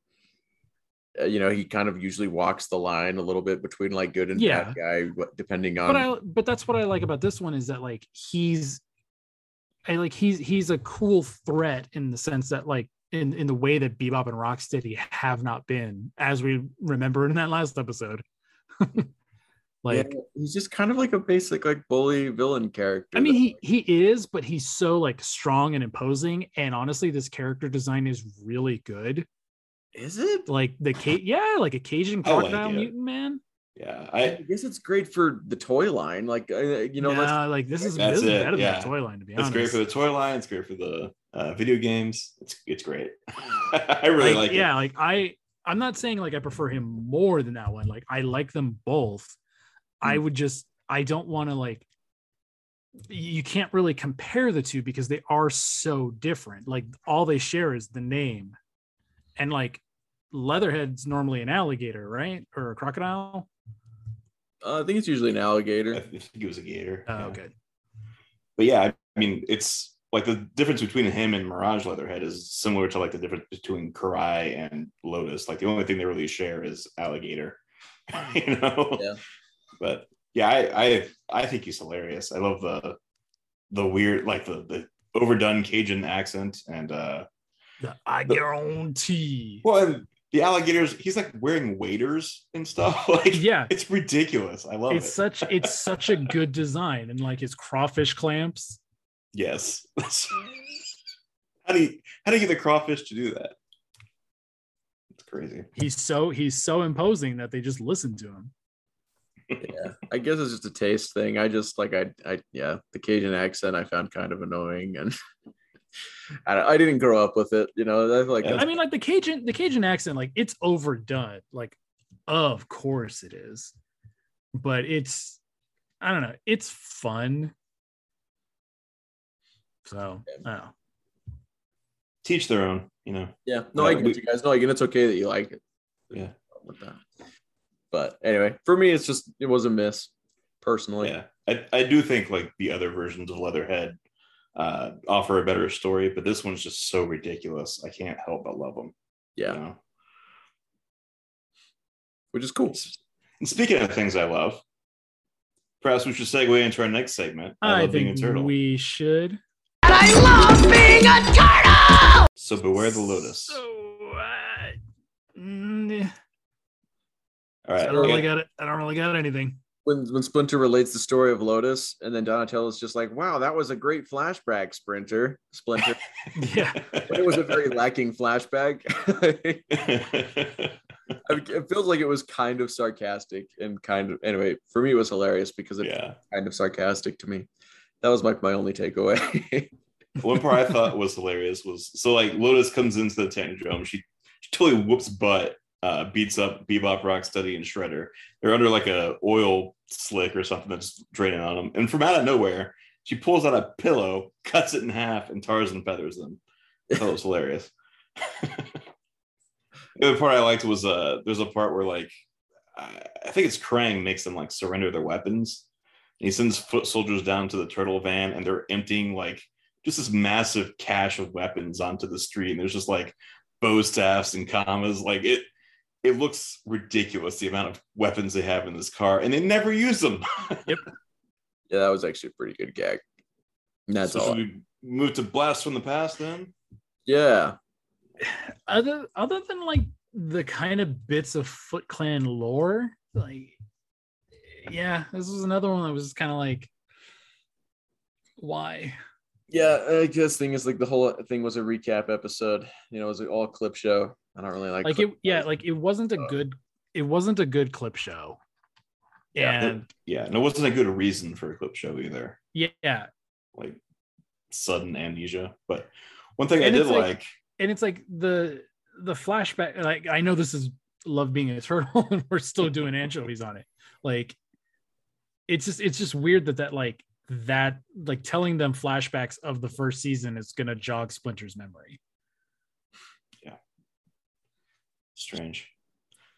Uh, you know, he kind of usually walks the line a little bit between like good and Yeah. bad guy, depending on but i but that's what i like about this one is that like he's i like he's he's a cool threat in the sense that like in in the way that bebop and rocksteady have not been as we remember in that last episode like Yeah, he's just kind of like a basic like bully villain character. I mean, he he is, but he's so like strong and imposing. And honestly, this character design is really good. Is it? Like the Ca- yeah, like a Cajun I like mutant man. yeah, I I guess it's great for the toy line. Like uh, you know, yeah, like this is, That's this is it, better yeah. than the toy line to be it's honest. It's great for the toy line. It's great for the uh, video games. It's it's great. I really like, yeah, it. like I I'm not saying like I prefer him more than that one. Like I like them both. I Hmm. would just I don't want to like you can't really compare the two because they are so different. Like all they share is the name. And like Leatherhead's normally an alligator, right? Or a crocodile. uh, I think it's usually an alligator I think it was a gator. Oh, yeah. okay. But yeah, I mean, it's like the difference between him and Mirage Leatherhead is similar to like the difference between Karai and Lotus. Like the only thing they really share is alligator. you know? Yeah. But yeah, I, I I think he's hilarious. I love the the weird like the the overdone Cajun accent and uh The I guarantee. well and the alligators he's like wearing waders and stuff. Like Yeah. it's ridiculous. I love It's it. such it's such a good design and like his crawfish clamps. yes. how do you how do you get the crawfish to do that? It's crazy. He's so he's so imposing that they just listen to him. yeah, I guess it's just a taste thing. I just like I I yeah, the Cajun accent I found kind of annoying, and I, don't- I didn't grow up with it. You know, I like Yeah. I mean, like the Cajun, the Cajun accent, like it's overdone. Like, of course it is, but it's, I don't know, it's fun. So, I don't know. Teach their own, you know. yeah, no, I Uh, get we- you guys. No, again, it's okay that you like it. Yeah. with that. But anyway, for me, it's just it was a miss personally. Yeah. I, I do think like the other versions of Leatherhead uh offer a better story, but this one's just so ridiculous. I can't help but love them. Yeah, You know? which is cool. And speaking of things I love, perhaps we should segue into our next segment. I love being a turtle. we should. And I love being a turtle. So beware the lotus. So, uh, mm, All I don't really okay. got it. I don't really got anything. When when Splinter relates the story of Lotus, and then Donatello's just like, "Wow, that was a great flashback, Splinter." Splinter, Yeah. but it was a very lacking flashback. It feels like it was kind of sarcastic and kind of anyway. For me, it was hilarious because it's yeah. kind of sarcastic to me. That was like my only takeaway. One part I thought was hilarious was so like Lotus comes into the Technodrome. She, she totally whoops butt, uh, beats up Bebop, Rocksteady, and Shredder. They're under like a oil slick or something that's draining on them. And from out of nowhere, she pulls out a pillow, cuts it in half, and Tarzan feathers them. That was hilarious. the other part I liked was uh there's a part where like I think it's Krang makes them like surrender their weapons. And he sends foot soldiers down to the turtle van and they're emptying like just this massive cache of weapons onto the street. And there's just like bow staffs and kamas. Like it it looks ridiculous the amount of weapons they have in this car, and they never use them. Yep. Yeah, that was actually a pretty good gag. And that's so all. should we move to blast from the past then? Yeah, Other other than like the kind of bits of Foot Clan lore, like yeah, this was another one that was kind of like Why? Yeah, I guess thing is like the whole thing was a recap episode. You know, it was like all clip show. I don't really like Like it, yeah, like it wasn't a Uh, good. It wasn't a good clip show. Yeah, And Yeah, and it wasn't a good reason for a clip show either. yeah, Like sudden amnesia. But one thing I did like- like, and it's like the the flashback like i know this is love being a turtle and we're still doing anchovies on it like it's just it's just weird that that like that like telling them flashbacks of the first season is gonna jog splinter's memory strange.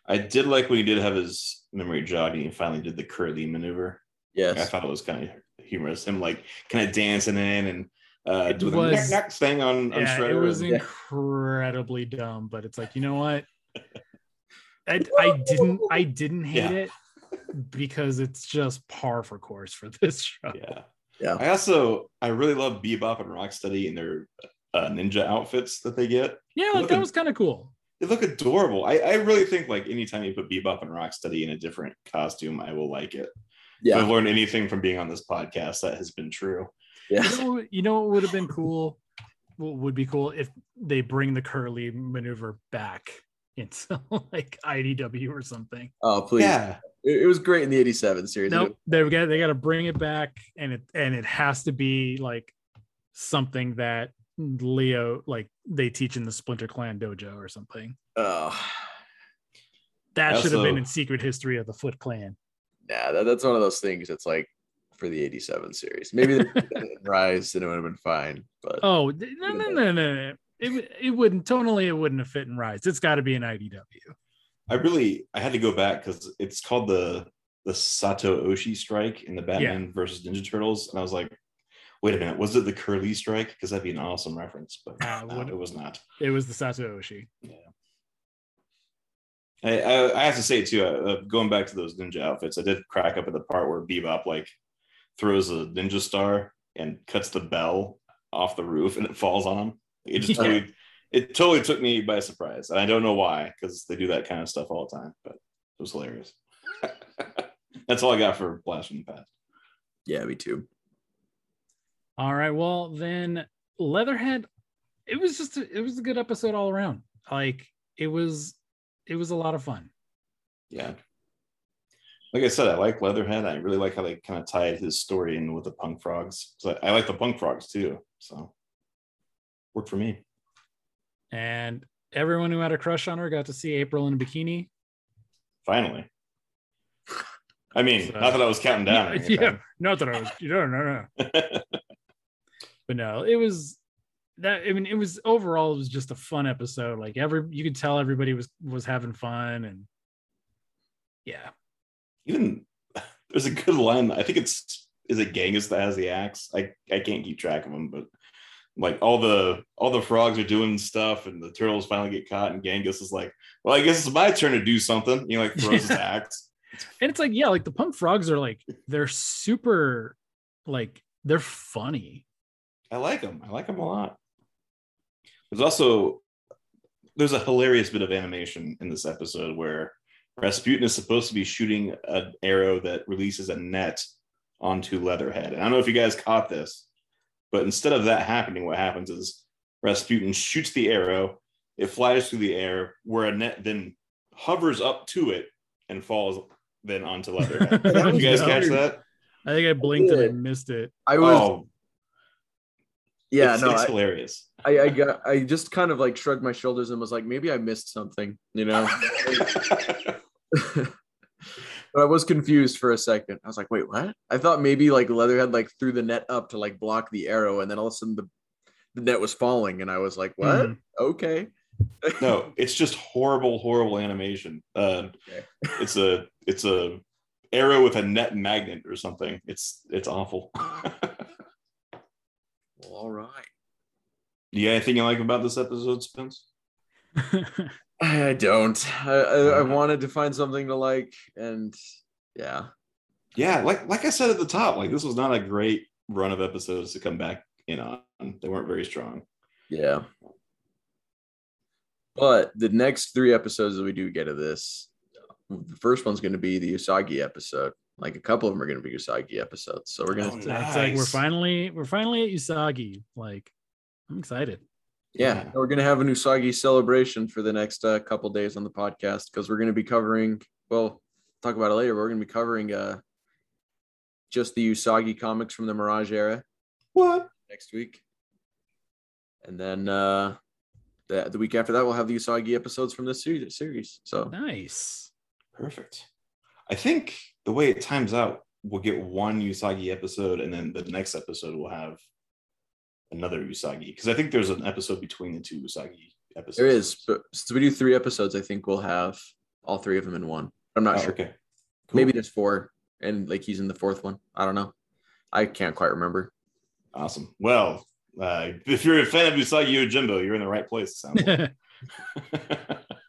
I did like when he did have his memory jogging and finally did the curly maneuver. I thought it was kind of humorous. Him like kind of dancing in and uh It doing was- the knack, knack thing on, on yeah it was and- Yeah. incredibly dumb but it's like you know what I, I didn't i didn't hate Yeah. it because it's just par for course for this show yeah. Yeah. I also I really love Bebop and Rocksteady and their uh, ninja outfits that they get. yeah like that was kind of cool They look adorable. I, I really think like anytime you put Bebop and Rocksteady in a different costume, I will like it. If yeah, I've learned anything from being on this podcast, that has been true. yeah. you know, what- you know what would have been cool what would be cool if they bring the curly maneuver back into like idw or something Oh please, Yeah. it, it was great in the '87 series. no they got they got to bring it back and it and it has to be like something that leo like they teach in the splinter clan dojo or something Oh, that should have been in secret history of the foot clan nah, that, that's one of those things. It's like for the '87 series. Maybe they did that in Rise and it would have been fine, but oh no no no no, no. It, it wouldn't tonally it wouldn't have fit in rise it's got to be an idw I really I had to go back because it's called the the Sato Oshi strike in the Batman versus Ninja Turtles. And I was like, wait a minute, was it the curly strike? Because that'd be an awesome reference, but Uh, no, what- it was not. it was the sato oshi I, I, I have to say too, uh, uh, going back to those ninja outfits, I did crack up at the part where Bebop like throws a ninja star and cuts the bell off the roof and it falls on him. It just Yeah. totally, it totally took me by surprise, and I don't know why because they do that kind of stuff all the time. But it was hilarious. That's all I got for Blast from the Past. yeah, me too. All right. Well, then Leatherhead, it was just a, it was a good episode all around. Like it was it was a lot of fun. Yeah. Like I said, I like Leatherhead. I really like how they kind of tied his story in with the Punk Frogs. So I like the Punk Frogs too. So worked for me. And everyone who had a crush on her got to see April in a bikini. Finally. I mean, So- not that I was counting down. yeah, yeah. Not that I was no no no. But no, it was that I mean it was overall it was just a fun episode. Like every you could tell everybody was was having fun and yeah. Even there's a good line. I think it's is it Genghis that has the axe. I I can't keep track of them, but like all the all the frogs are doing stuff, and the turtles finally get caught, and Genghis is like, "Well, I guess it's my turn to do something." You know, like throws his axe. And it's like, yeah, like the punk frogs are like they're super like they're funny. I like them. I like them a lot. There's also there's a hilarious bit of animation in this episode where Rasputin is supposed to be shooting an arrow that releases a net onto Leatherhead. And I don't know if you guys caught this, but instead of that happening, what happens is Rasputin shoots the arrow, it flies through the air, where a net then hovers up to it and falls then onto Leatherhead. Did you guys No. catch that? I think I blinked and I missed it. I was oh, yeah, it's, no, it's I, hilarious. I, I got I just kind of like shrugged my shoulders and was like, maybe I missed something, you know. but I was confused for a second. I was like, wait, what? I thought maybe like Leatherhead like threw the net up to like block the arrow, and then all of a sudden the, the net was falling, and I was like, what? Mhm. Okay. no it's just horrible horrible animation uh Okay. it's a it's a arrow with a net magnet or something it's it's awful Well, all right. you got anything you like about this episode spence I don't. I, I, I wanted to find something to like, and yeah, yeah like like i said at the top like this was not a great run of episodes to come back in on they weren't very strong yeah. But the next three episodes that we do get of this, the first one's going to be the Usagi episode. Like a couple of them are going to be Usagi episodes. So we're going Oh, to, So It's like we're finally we're finally at Usagi. Like I'm excited. yeah, Yeah. we're going to have an Usagi celebration for the next uh, couple days on the podcast because we're going to be covering, well, talk about it later. But we're going to be covering uh, just the Usagi comics from the Mirage era What? next week. And then uh, the, the week after that, we'll have the Usagi episodes from this series. series. So Nice. Perfect. I think the way it times out, we'll get one Usagi episode, and then the next episode will have another Usagi. Because I think there's an episode between the two Usagi episodes. there is, but since we do three episodes, I think we'll have all three of them in one. I'm not Oh, sure. okay. Cool. Maybe there's four, and like he's in the fourth one. I don't know. I can't quite remember. Awesome. Well, uh, if you're a fan of Usagi Yojimbo, you're in the right place. sounds like.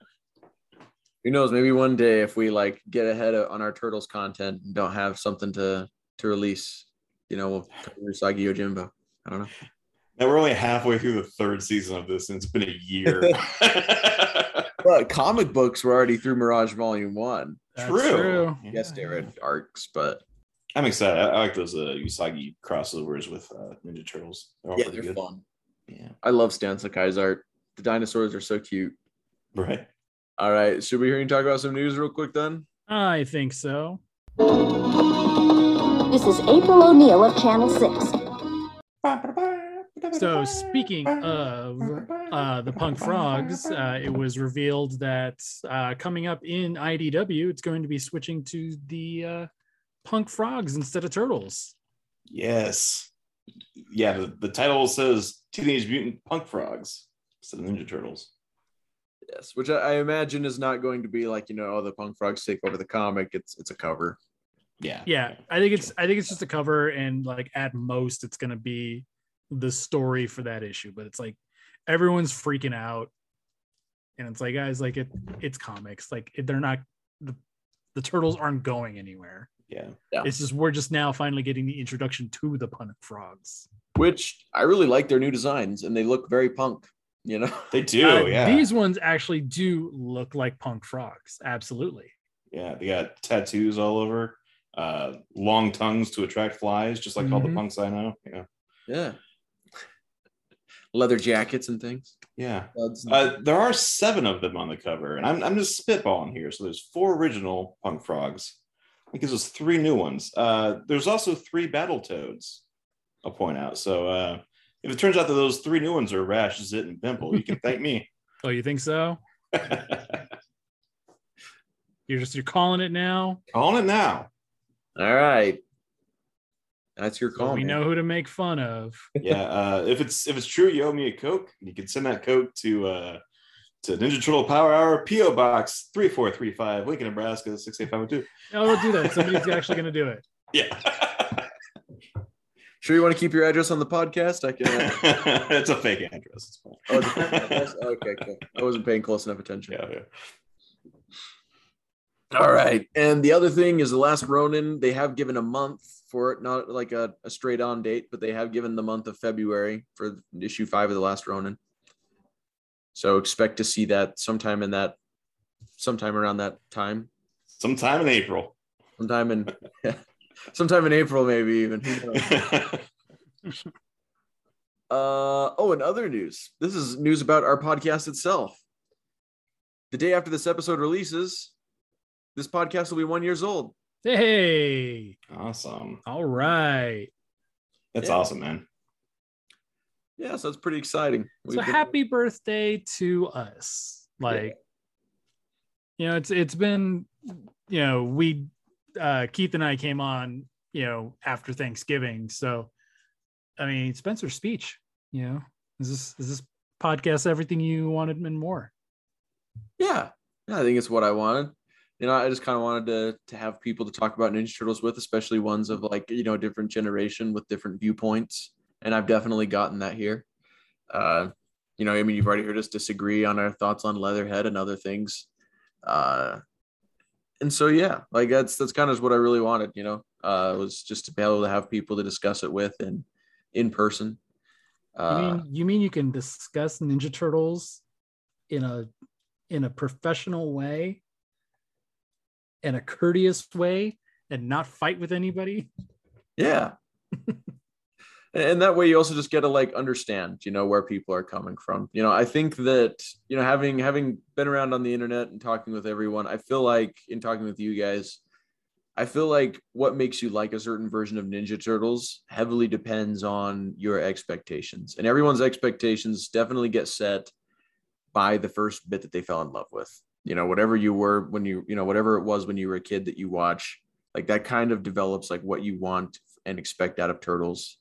Who knows? Maybe one day if we like get ahead of, on our turtles content and don't have something to to release, you know, we'll cover Usagi Yojimbo. I don't know. now we're only halfway through the third season of this, and it's been a year. But comic books were already through Mirage Volume One. That's True. Yes, they read arcs, but I'm excited. I, I like those uh, Usagi crossovers with uh, Ninja Turtles. They're yeah, pretty they're good. fun. Yeah. I love Stan Sakai's art. The dinosaurs are so cute. Right. All right, should we hear you talk about some news real quick then? I think so. This is April O'Neil of Channel 6. So speaking of uh, the Punk Frogs, uh, it was revealed that uh, coming up in IDW, it's going to be switching to the uh, Punk Frogs instead of Turtles. Yes. Yeah, the, the title says Teenage Mutant Punk Frogs instead of Ninja Turtles. Yes, which I, I imagine is not going to be like you know, oh, the Punk Frogs take over the comic. It's it's a cover. Yeah. Yeah, I think it's I think it's just a cover, and like at most, it's going to be the story for that issue. But it's like everyone's freaking out, and it's like guys, like it it's comics. Like they're not the the turtles aren't going anywhere. Yeah. Yeah. It's just we're just now finally getting the introduction to the Punk Frogs. Which I really like their new designs, and they look very punk. You know, They do. Uh, yeah. These ones actually do look like punk frogs. Absolutely. Yeah. They got tattoos all over, uh, long tongues to attract flies, just like all the Mhm. punks I know. Yeah. yeah. Leather jackets and things. Yeah. And- Uh, there are seven of them on the cover, and I'm, I'm just spitballing here. So there's four original punk frogs. It gives us three new ones. Uh, there's also three battle toads. I'll point out. So uh, if it turns out that those three new ones are Rash, Zit, and Pimple, you can thank me. Oh, you think so? You're just you're calling it now. Calling it now. All right. That's your So call. we man. know who to make fun of. Yeah. Uh, if it's if it's true, you owe me a Coke. You can send that Coke to uh, to Ninja Turtle Power Hour PO Box three four three five, Lincoln, Nebraska six eight five one two. Oh, we'll do that. Somebody's actually going to do it. Yeah. Sure, you want to keep your address on the podcast? I can. Uh... it's a fake address. It's fine. oh, it's a fake address? okay, cool. I wasn't paying close enough attention. Yeah, yeah. All right. And the other thing is the last Ronin, they have given a month for it, not like a, a straight on date, but they have given the month of February for issue five of the last Ronin. So expect to see that sometime in that, sometime around that time, Sometime in April. sometime in, sometime in April, maybe even. Uh, oh, and other news. This is news about our podcast itself. The day after this episode releases, this podcast will be one years old. Hey, awesome. all right. That's Yeah. awesome, man. Yeah, so it's pretty exciting. So We've been- happy birthday to us. Like, you know, it's it's been, you know, we uh Keith and I came on, you know, after Thanksgiving. So I mean, Spencer's speech, you know, is this is this podcast everything you wanted and more? Yeah, yeah, I think it's what I wanted. You know, I just kind of wanted to to have people to talk about Ninja Turtles with, especially ones of like you know different generation with different viewpoints, and I've definitely gotten that here. Uh, you know, I mean, you've already heard us disagree on our thoughts on Leatherhead and other things, uh, and so yeah, like that's that's kind of what I really wanted. You know, uh, was just to be able to have people to discuss it with and in person. You Uh, mean you mean you can discuss Ninja Turtles in a in a professional way, in a courteous way, and not fight with anybody. Yeah. and that way you also just get to like understand, you know, where people are coming from. You know, I think that, you know, having having been around on the internet and talking with everyone, I feel like in talking with you guys, I feel like what makes you like a certain version of Ninja Turtles heavily depends on your expectations. And everyone's expectations definitely get set by the first bit that they fell in love with. You know, whatever you were when you, you know, whatever it was when you were a kid that you watch, like that kind of develops like what you want and expect out of Turtles.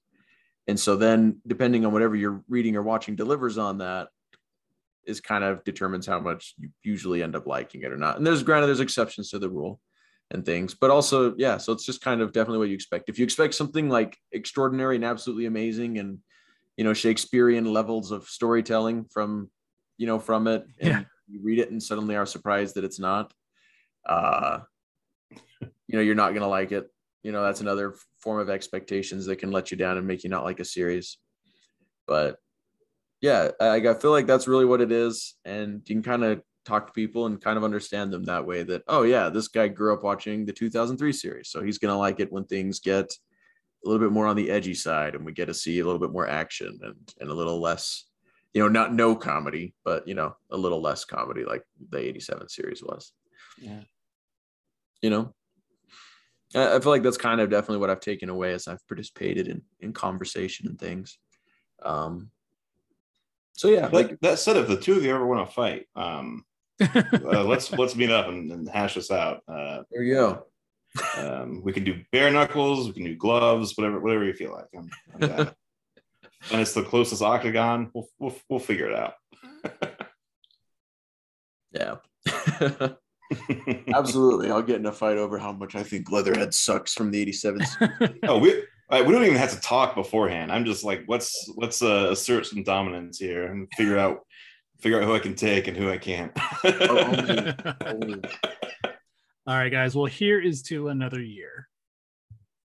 And so then depending on whatever you're reading or watching delivers on that is kind of determines how much you usually end up liking it or not. And there's granted there's exceptions to the rule and things, but also yeah, so it's just kind of definitely what you expect. If you expect something like extraordinary and absolutely amazing and you know Shakespearean levels of storytelling from you know from it and Yeah. you read it and suddenly are surprised that it's not uh you know you're not going to like it you know that's another form of expectations that can let you down and make you not like a series. But yeah i, I feel like that's really what it is. And you can kind of talk to people and kind of understand them that way that oh yeah this guy grew up watching the 2003 series. So he's going to like it when things get a little bit more on the edgy side and we get to see a little bit more action and and a little less you know not no comedy but you know a little less comedy like the 87 series was. Yeah. you know I feel like that's kind of definitely what I've taken away as I've participated in in conversation and things. Um, so yeah, Like like that said, if the two of you ever want to fight, um, uh, let's let's meet up and, and hash this out. Uh, there you go. um, we can do bare knuckles, we can do gloves, whatever whatever you feel like. I'm, I'm and it's the closest octagon. We'll we'll, we'll figure it out. Yeah, absolutely. I'll get in a fight over how much I think Leatherhead sucks from the '87. oh, we uh, we don't even have to talk beforehand. I'm just like, let's let's uh, assert some dominance here and figure out figure out who I can take and who I can't. only- All right, guys. Well, here is to another year.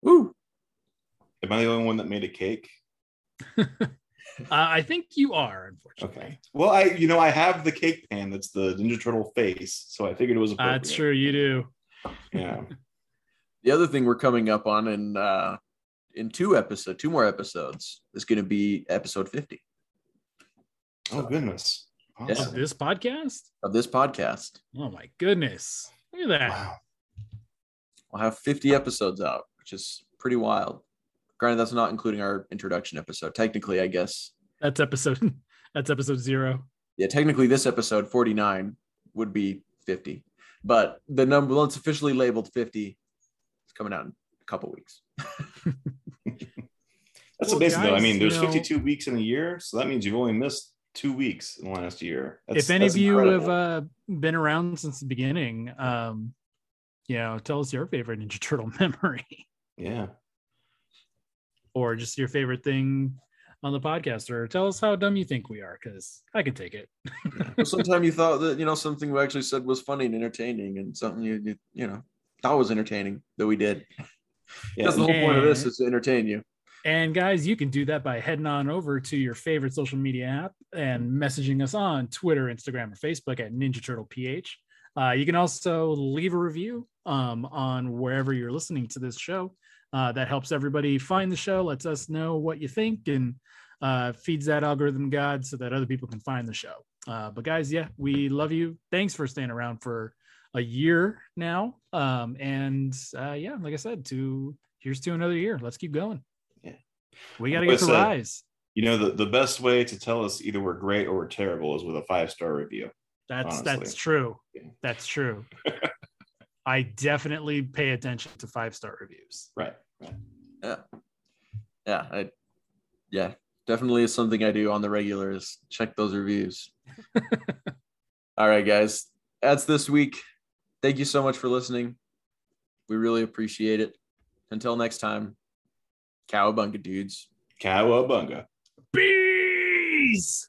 Woo! Am I the only one that made a cake? Uh, I think you are, unfortunately. Okay. Well, I you know I have the cake pan that's the Ninja Turtle face, so I figured it was appropriate. That's true. You do. Yeah. The other thing we're coming up on in uh, in two episode, two more episodes is going to be episode 50 Oh goodness. Yeah. Of this podcast? of this podcast. Oh my goodness. Look at that. Wow. We'll have 50 episodes out, which is pretty wild. Granted, that's not including our introduction episode. Technically, I guess. That's episode that's episode zero. Yeah, technically, this episode 49 would be 50, but the number once officially labeled 50 it's coming out in a couple weeks. That's Well, amazing though. I mean, there's you know- 52 weeks in a year, so that means you've only missed two weeks in the last year. That's- if any of you incredible. have uh, been around since the beginning, um, you know, tell us your favorite Ninja Turtle memory yeah. Or just your favorite thing on the podcast, or tell us how dumb you think we are, because I can take it. Sometime you thought that you know something we actually said was funny and entertaining, and something you you, you know thought was entertaining that we did. Yeah. That's the whole point of this is to entertain you. And guys, you can do that by heading on over to your favorite social media app and messaging us on Twitter, Instagram, or Facebook at Ninja Turtle PH. Uh, you can also leave a review um, on wherever you're listening to this show. Uh, that helps everybody find the show, lets us know what you think, and uh, feeds that algorithm god so that other people can find the show. Uh, but guys, yeah, we love you. Thanks for staying around for a year now. Um, and uh, yeah, like I said, to here's to another year. Let's keep going. Yeah. We got to Like get to said, rise. You know, the, the best way to tell us either we're great or we're terrible is with a five star review. That's honestly. that's true. Yeah. That's true. I definitely pay attention to five star reviews. Right. Right. Yeah, yeah, I, yeah, definitely is something I do on the regular is check those reviews. All right, guys, that's this week. Thank you so much for listening. We really appreciate it. Until next time, cowabunga dudes. Cowabunga. Bees.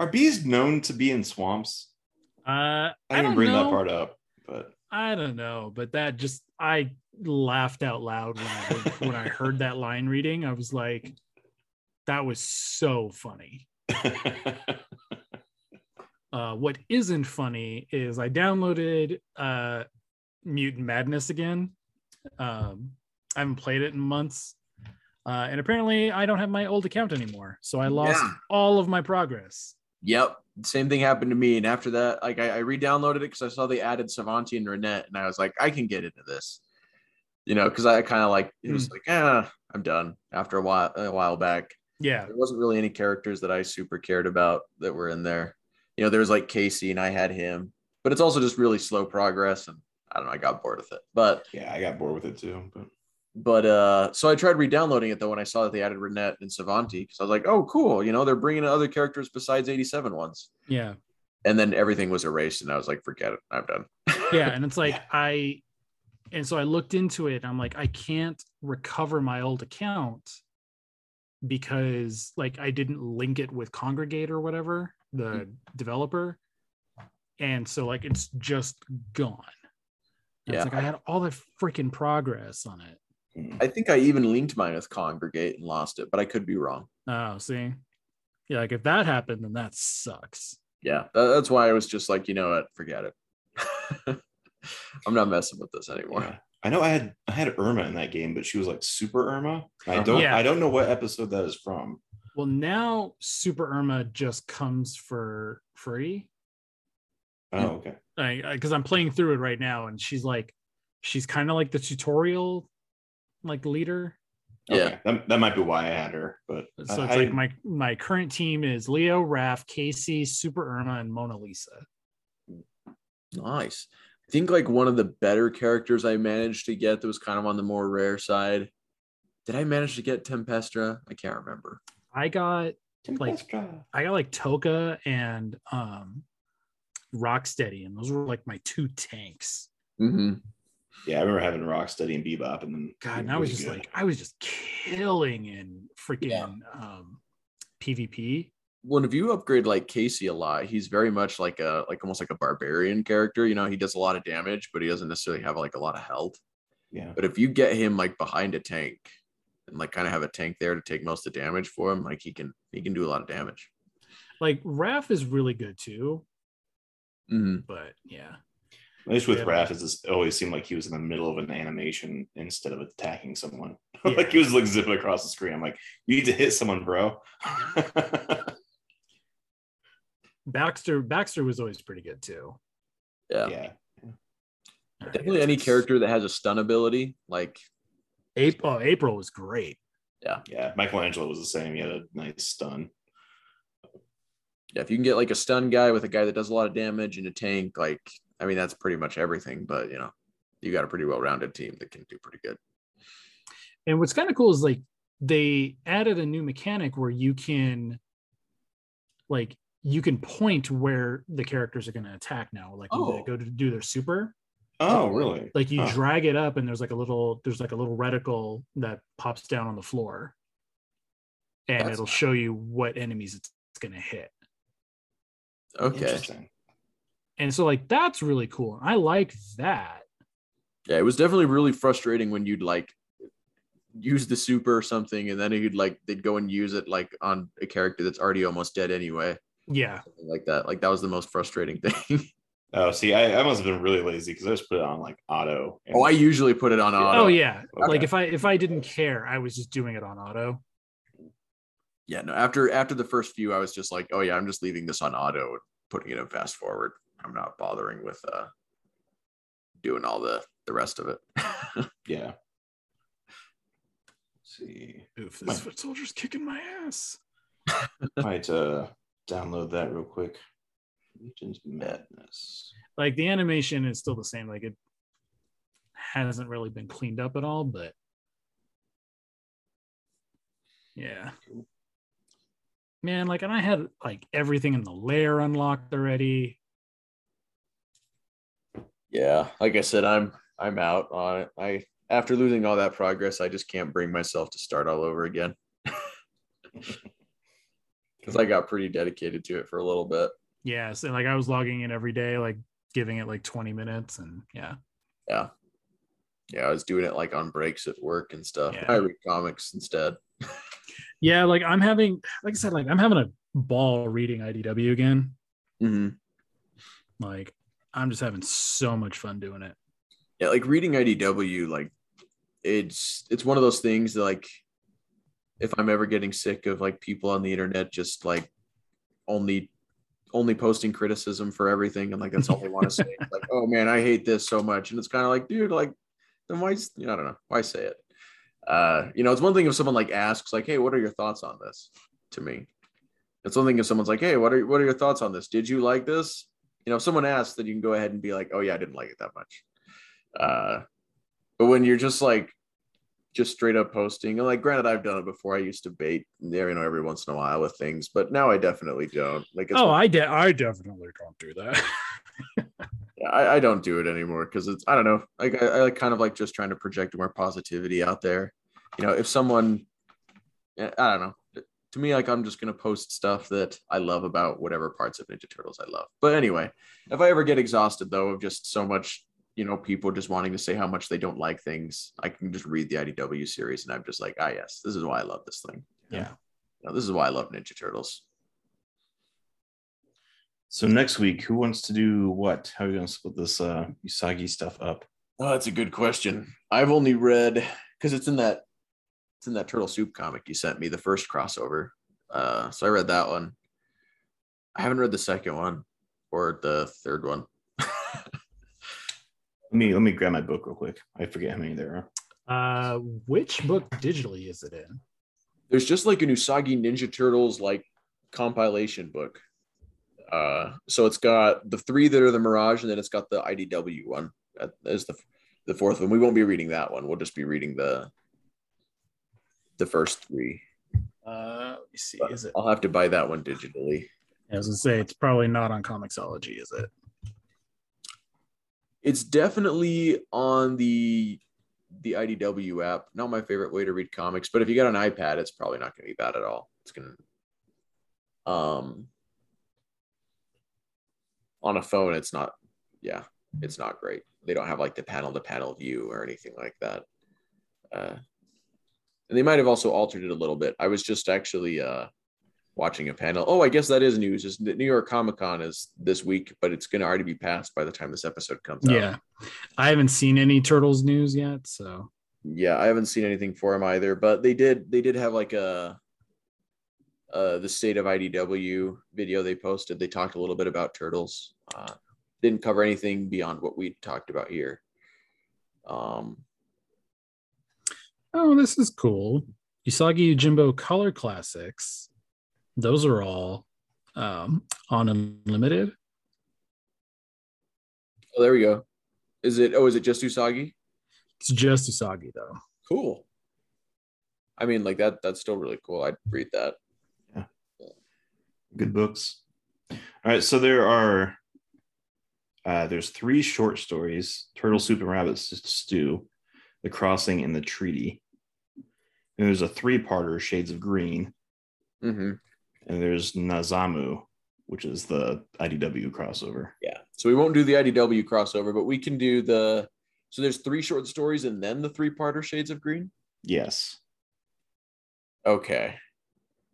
Are bees known to be in swamps? Uh, I I didn't don't bring know. that part up, but I don't know, but that just I laughed out loud when I heard, when I heard that line reading. I was like, that was so funny. Uh, what isn't funny is I downloaded uh, Mutant Madness again. Um, I haven't played it in months, uh, and apparently I don't have my old account anymore, so I lost Yeah. all of my progress. Yep. Same thing happened to me. And after that, like I, I re-downloaded it because I saw they added Savanti and Renet, and I was like, I can get into this. You know, because I kind of like it was like, ah, I'm done after a while a while back. Yeah, There wasn't really any characters that I super cared about that were in there. You know, there was like Casey and I had him, but it's also just really slow progress. And I don't know, I got bored with it. But yeah, I got bored with it too. But but uh so I tried re-downloading it though when I saw that they added Renet and Savanti because I was like, oh cool, you know, they're bringing in other characters besides 87 ones. yeah, And then everything was erased, and I was like, forget it, I'm done. yeah. And it's like Yeah. I, and so I looked into it. I'm like, I can't recover my old account because like I didn't link it with Kongregate or whatever the developer, and so like it's just gone. And Yeah. It's like I had all the freaking progress on it. Hmm. I think I even linked mine with Kongregate and lost it, but I could be wrong. Oh, see, yeah, like if that happened, then that sucks. Yeah, that's why I was just like, you know what, forget it. I'm not messing with this anymore. yeah. I know I had I had Irma in that game, but she was like Super Irma. I uh-huh. don't Yeah. I don't know what episode that is from. Well, now Super Irma just comes for free. Oh, okay. because I'm playing through it right now, and she's like, she's kind of like the tutorial, like leader. Yeah. Okay. That, that might be why I had her, but So I- it's I- like my my current team is Leo, Raph, Casey, Super Irma, and Mona Lisa. Nice. I think like one of the better characters I managed to get that was kind of on the more rare side. Did I manage to get Tempestra? I can't remember. I got like Tempestra. I got like Tokka and um Rocksteady, and those were like my two tanks. hmm yeah, I remember having Rocksteady and Bebop, and then God, and I was just good. like, I was just killing in freaking Yeah. um PvP. Well, if you upgrade like Casey a lot, he's very much like a like almost like a barbarian character. You know, he does a lot of damage, but he doesn't necessarily have like a lot of health. yeah, But if you get him like behind a tank and like kind of have a tank there to take most of the damage for him, like he can he can do a lot of damage. Like Raph is really good too, hmm but yeah. At least with Yeah. Raph, it just always seemed like he was in the middle of an animation instead of attacking someone. Yeah. like he was like zipping across the screen. I'm like, you need to hit someone, bro. Baxter Baxter was always pretty good too. Yeah. yeah, Definitely any character that has a stun ability, like April, oh, April was great. Yeah. Yeah. Michelangelo was the same. He had a nice stun. yeah, if you can get like a stun guy with a guy that does a lot of damage and a tank, like I mean that's pretty much everything. But you know, you got a pretty well-rounded team that can do pretty good. And what's kind of cool is like they added a new mechanic where you can like you can point where the characters are going to attack now. Like when they Oh. go to do their super, Oh, really? like you Huh. drag it up and there's like a little there's like a little reticle that pops down on the floor. And That's it'll nice. show you what enemies it's, it's going to hit. Okay, Interesting. And so like that's really cool. I like that. yeah, it was definitely really frustrating when you'd like use the super or something, and then you'd like they'd go and use it like on a character that's already almost dead anyway, Yeah. something like that. Like that was the most frustrating thing. Oh, see, I, I must have been really lazy because I just put it on like auto. and- oh, I usually put it on auto. Oh yeah. Like if I if I didn't care, I was just doing it on auto. yeah. No, after after the first few, I was just like, oh yeah, I'm just leaving this on auto and putting it in fast forward. I'm not bothering with uh doing all the the rest of it. yeah. Let's see. Oof, My- this foot soldier's kicking my ass. I might uh download that real quick. Legion's Madness. Like the animation is still the same. Like it hasn't really been cleaned up at all, but yeah. Man, like, and I had like everything in the lair unlocked already. Yeah, like I said, I'm I'm out on it. I after losing all that progress, I just can't bring myself to start all over again. Because I got pretty dedicated to it for a little bit. Yeah, so like I was logging in every day, like giving it like 20 minutes, and yeah, Yeah. Yeah, I was doing it like on breaks at work and stuff. Yeah. I read comics instead. yeah. Like I'm having, like I said, like I'm having a ball reading IDW again. Mm-hmm. Like I'm just having so much fun doing it. yeah like reading idw like it's it's one of those things that like if i'm ever getting sick of like people on the internet just like only only posting criticism for everything and like that's all they want to say like oh man i hate this so much. And it's kind of like dude like then why you know, i don't know why say it? Uh you know it's one thing if someone like asks like hey what are your thoughts on this? to me. It's one thing if someone's like hey what are what are your thoughts on this? Did you like this you know if someone asks then you can go ahead and be like oh yeah i didn't like it that much uh, but when you're just like just straight up posting, and like granted, I've done it before. I used to bait there, you know, every once in a while with things, but now I definitely don't. Like, it's, Oh, I de- I definitely don't do that. I, I don't do it anymore because it's I don't know. Like I, I like kind of like just trying to project more positivity out there. You know, if someone, I don't know. To me, like I'm just gonna post stuff that I love about whatever parts of Ninja Turtles I love. But anyway, if I ever get exhausted though of just so much, you know, people just wanting to say how much they don't like things, I can just read the IDW series and I'm just like, ah, yes, this is why I love this thing. yeah. You know, this is why I love Ninja Turtles. So next week, who wants to do what? How are we gonna split this uh Usagi stuff up? Oh, that's a good question. I've only read because it's in that it's in that Turtle Soup comic you sent me, the first crossover. Uh, so I read that one. I haven't read the second one or the third one. Let me let me grab my book real quick. I forget how many there are. Uh, which book digitally is it in? There's just like an Usagi Ninja Turtles like compilation book. Uh, so it's got the three that are the Mirage, and then it's got the IDW one That is the the fourth one. We won't be reading that one. We'll just be reading the the first three. Uh, let me see. But Is it? I'll have to buy that one digitally. As I was gonna say it's probably not on Comixology, is it? It's definitely on the the IDW app. Not my favorite way to read comics, but if you got an iPad, it's probably not going to be bad at all. It's going to um on a phone it's not yeah, it's not great. They don't have like the panel to panel view or anything like that. Uh and they might have also altered it a little bit. I was just actually uh watching a panel. Oh, I guess that is news. Is New York Comic Con is this week, but it's going to already be passed by the time this episode comes out. Yeah, I haven't seen any Turtles news yet, so yeah i haven't seen anything for him either but they did they did have like a uh the state of idw video they posted they talked a little bit about turtles uh didn't cover anything beyond what we talked about here um oh, this is cool. Usagi Yojimbo Color Classics. Those are all um, on Unlimited. oh there we go is it oh is it just usagi It's just Usagi though. cool i mean like that that's still really cool i'd read that Yeah. Good books. All right, so there are uh there's three short stories: Turtle Soup and Rabbit Stew, The Crossing, and The Treaty. And there's a three-parter, Shades of Green, hmm and there's Nazamu, which is the IDW crossover. yeah so we won't do the idw crossover but we can do the so there's three short stories and then the three parter shades of green Yes. Okay.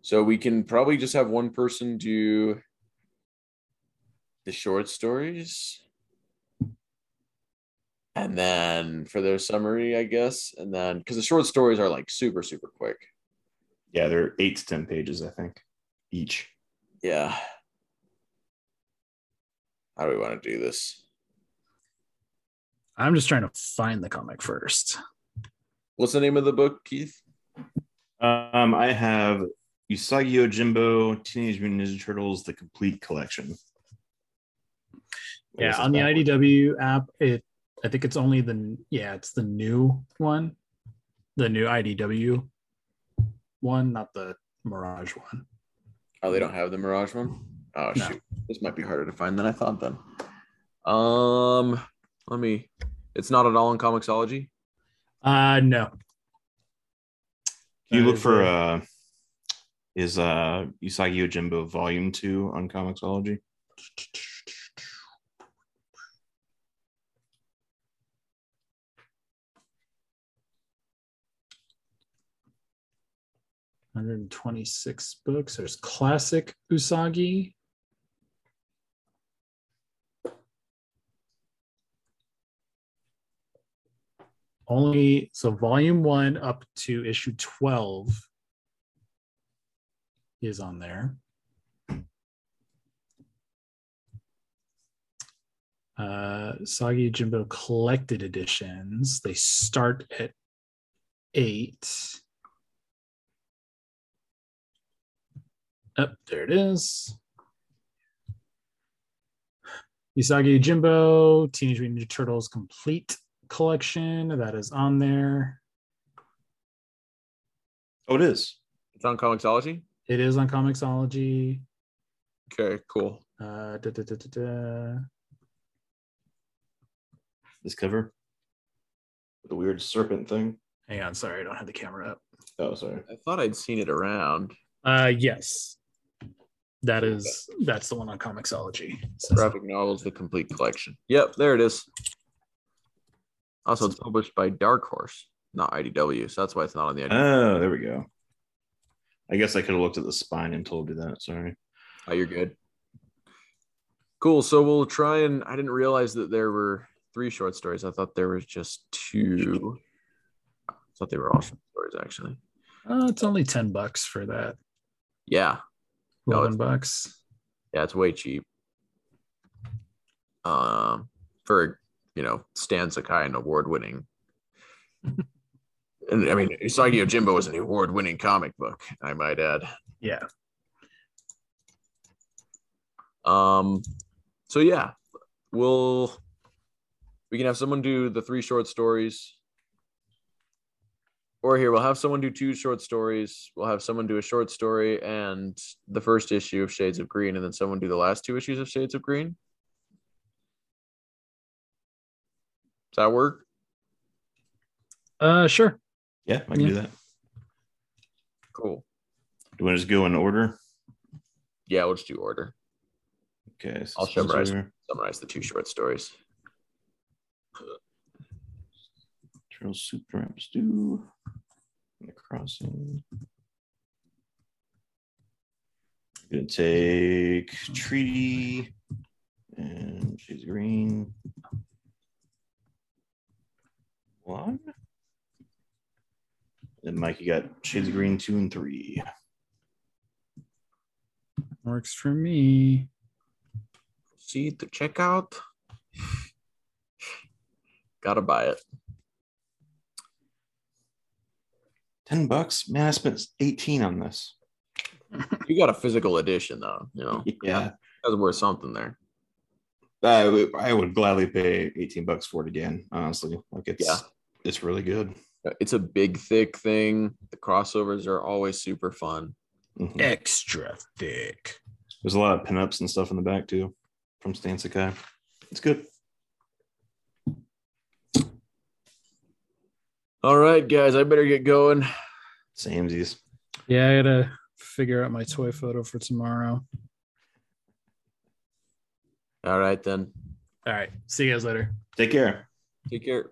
So we can probably just have one person do the short stories. And then for their summary, I guess. And then because the short stories are like super, super quick. Yeah, they're eight to ten pages, I think, each. Yeah. How do we want to do this? I'm just trying to find the comic first. What's the name of the book, Keith? Um, I have Usagi Yojimbo, Teenage Mutant Ninja Turtles, the complete collection. What Yeah, on the that one? IDW app, it I think it's only the yeah, it's the new one, the new IDW one, not the Mirage one. Oh, they don't have the Mirage one. Oh No. shoot, this might be harder to find than I thought. Then, um, let me. It's not at all in Comixology. Uh no. Can you look for a- uh is uh Usagi Yojimbo Volume Two on Comixology? Hundred and twenty-six books. There's classic Usagi. Only so volume one up to issue 12 is on there. Uh Sagi Jimbo collected editions. They start at eight. Up there it is. Usagi Yojimbo, Teenage Mutant Ninja Turtles complete collection that is on there. Oh, it is. It's on Comixology. It is on Comixology. Okay, cool. Uh, da, da, da, da, da. This cover. The weird serpent thing. Hang on, sorry, I don't have the camera up. Oh, sorry. I thought I'd seen it around. Uh, yes, that is that's the one on Comixology. So- Graphic novels, the complete collection. Yep, there it is. Also, it's published by Dark Horse, not IDW, so that's why it's not on the IDW. Oh, there we go. I guess I could have looked at the spine and told you that. Sorry. Oh, you're good. Cool. So we'll try and I didn't realize that there were three short stories. I thought there was just two. I thought they were all short stories actually. Uh, it's only ten bucks for that. Yeah. No, Eleven it's- bucks. Yeah, it's way cheap. Um for you know, Stan Sakai, an award winning. and I mean Usagi Yojimbo is an award winning comic book, I might add. Yeah. Um, so yeah, we'll we can have someone do the three short stories. Or here, we'll have someone do two short stories. We'll have someone do a short story and the first issue of Shades of Green, and then someone do the last two issues of Shades of Green. Does that work? Uh, sure. Yeah, I can Yeah. do that. Cool. Do you want to just go in order? Yeah, we'll just do order. Okay. so I'll summarize summarize the two short stories. Soup trap stew. And the crossing. Gonna take treaty and she's green. One. Then Mike, you got shades of green two and three. Works for me. Proceed to checkout. Gotta buy it. Ten bucks, man. I spent eighteen on this. You got a physical edition though, you know. Yeah, That's worth something there. I would, I would gladly pay eighteen bucks for it again. Honestly, like it's Yeah. it's really good. It's a big, thick thing. The crossovers are always super fun. Mhm. Extra thick. There's a lot of pinups and stuff in the back too from Stan Sakai. It's good. All right, guys, I better get going. Samesies. Yeah, I gotta figure out my toy photo for tomorrow. All right, then. All right. See you guys later. Take care. Take care.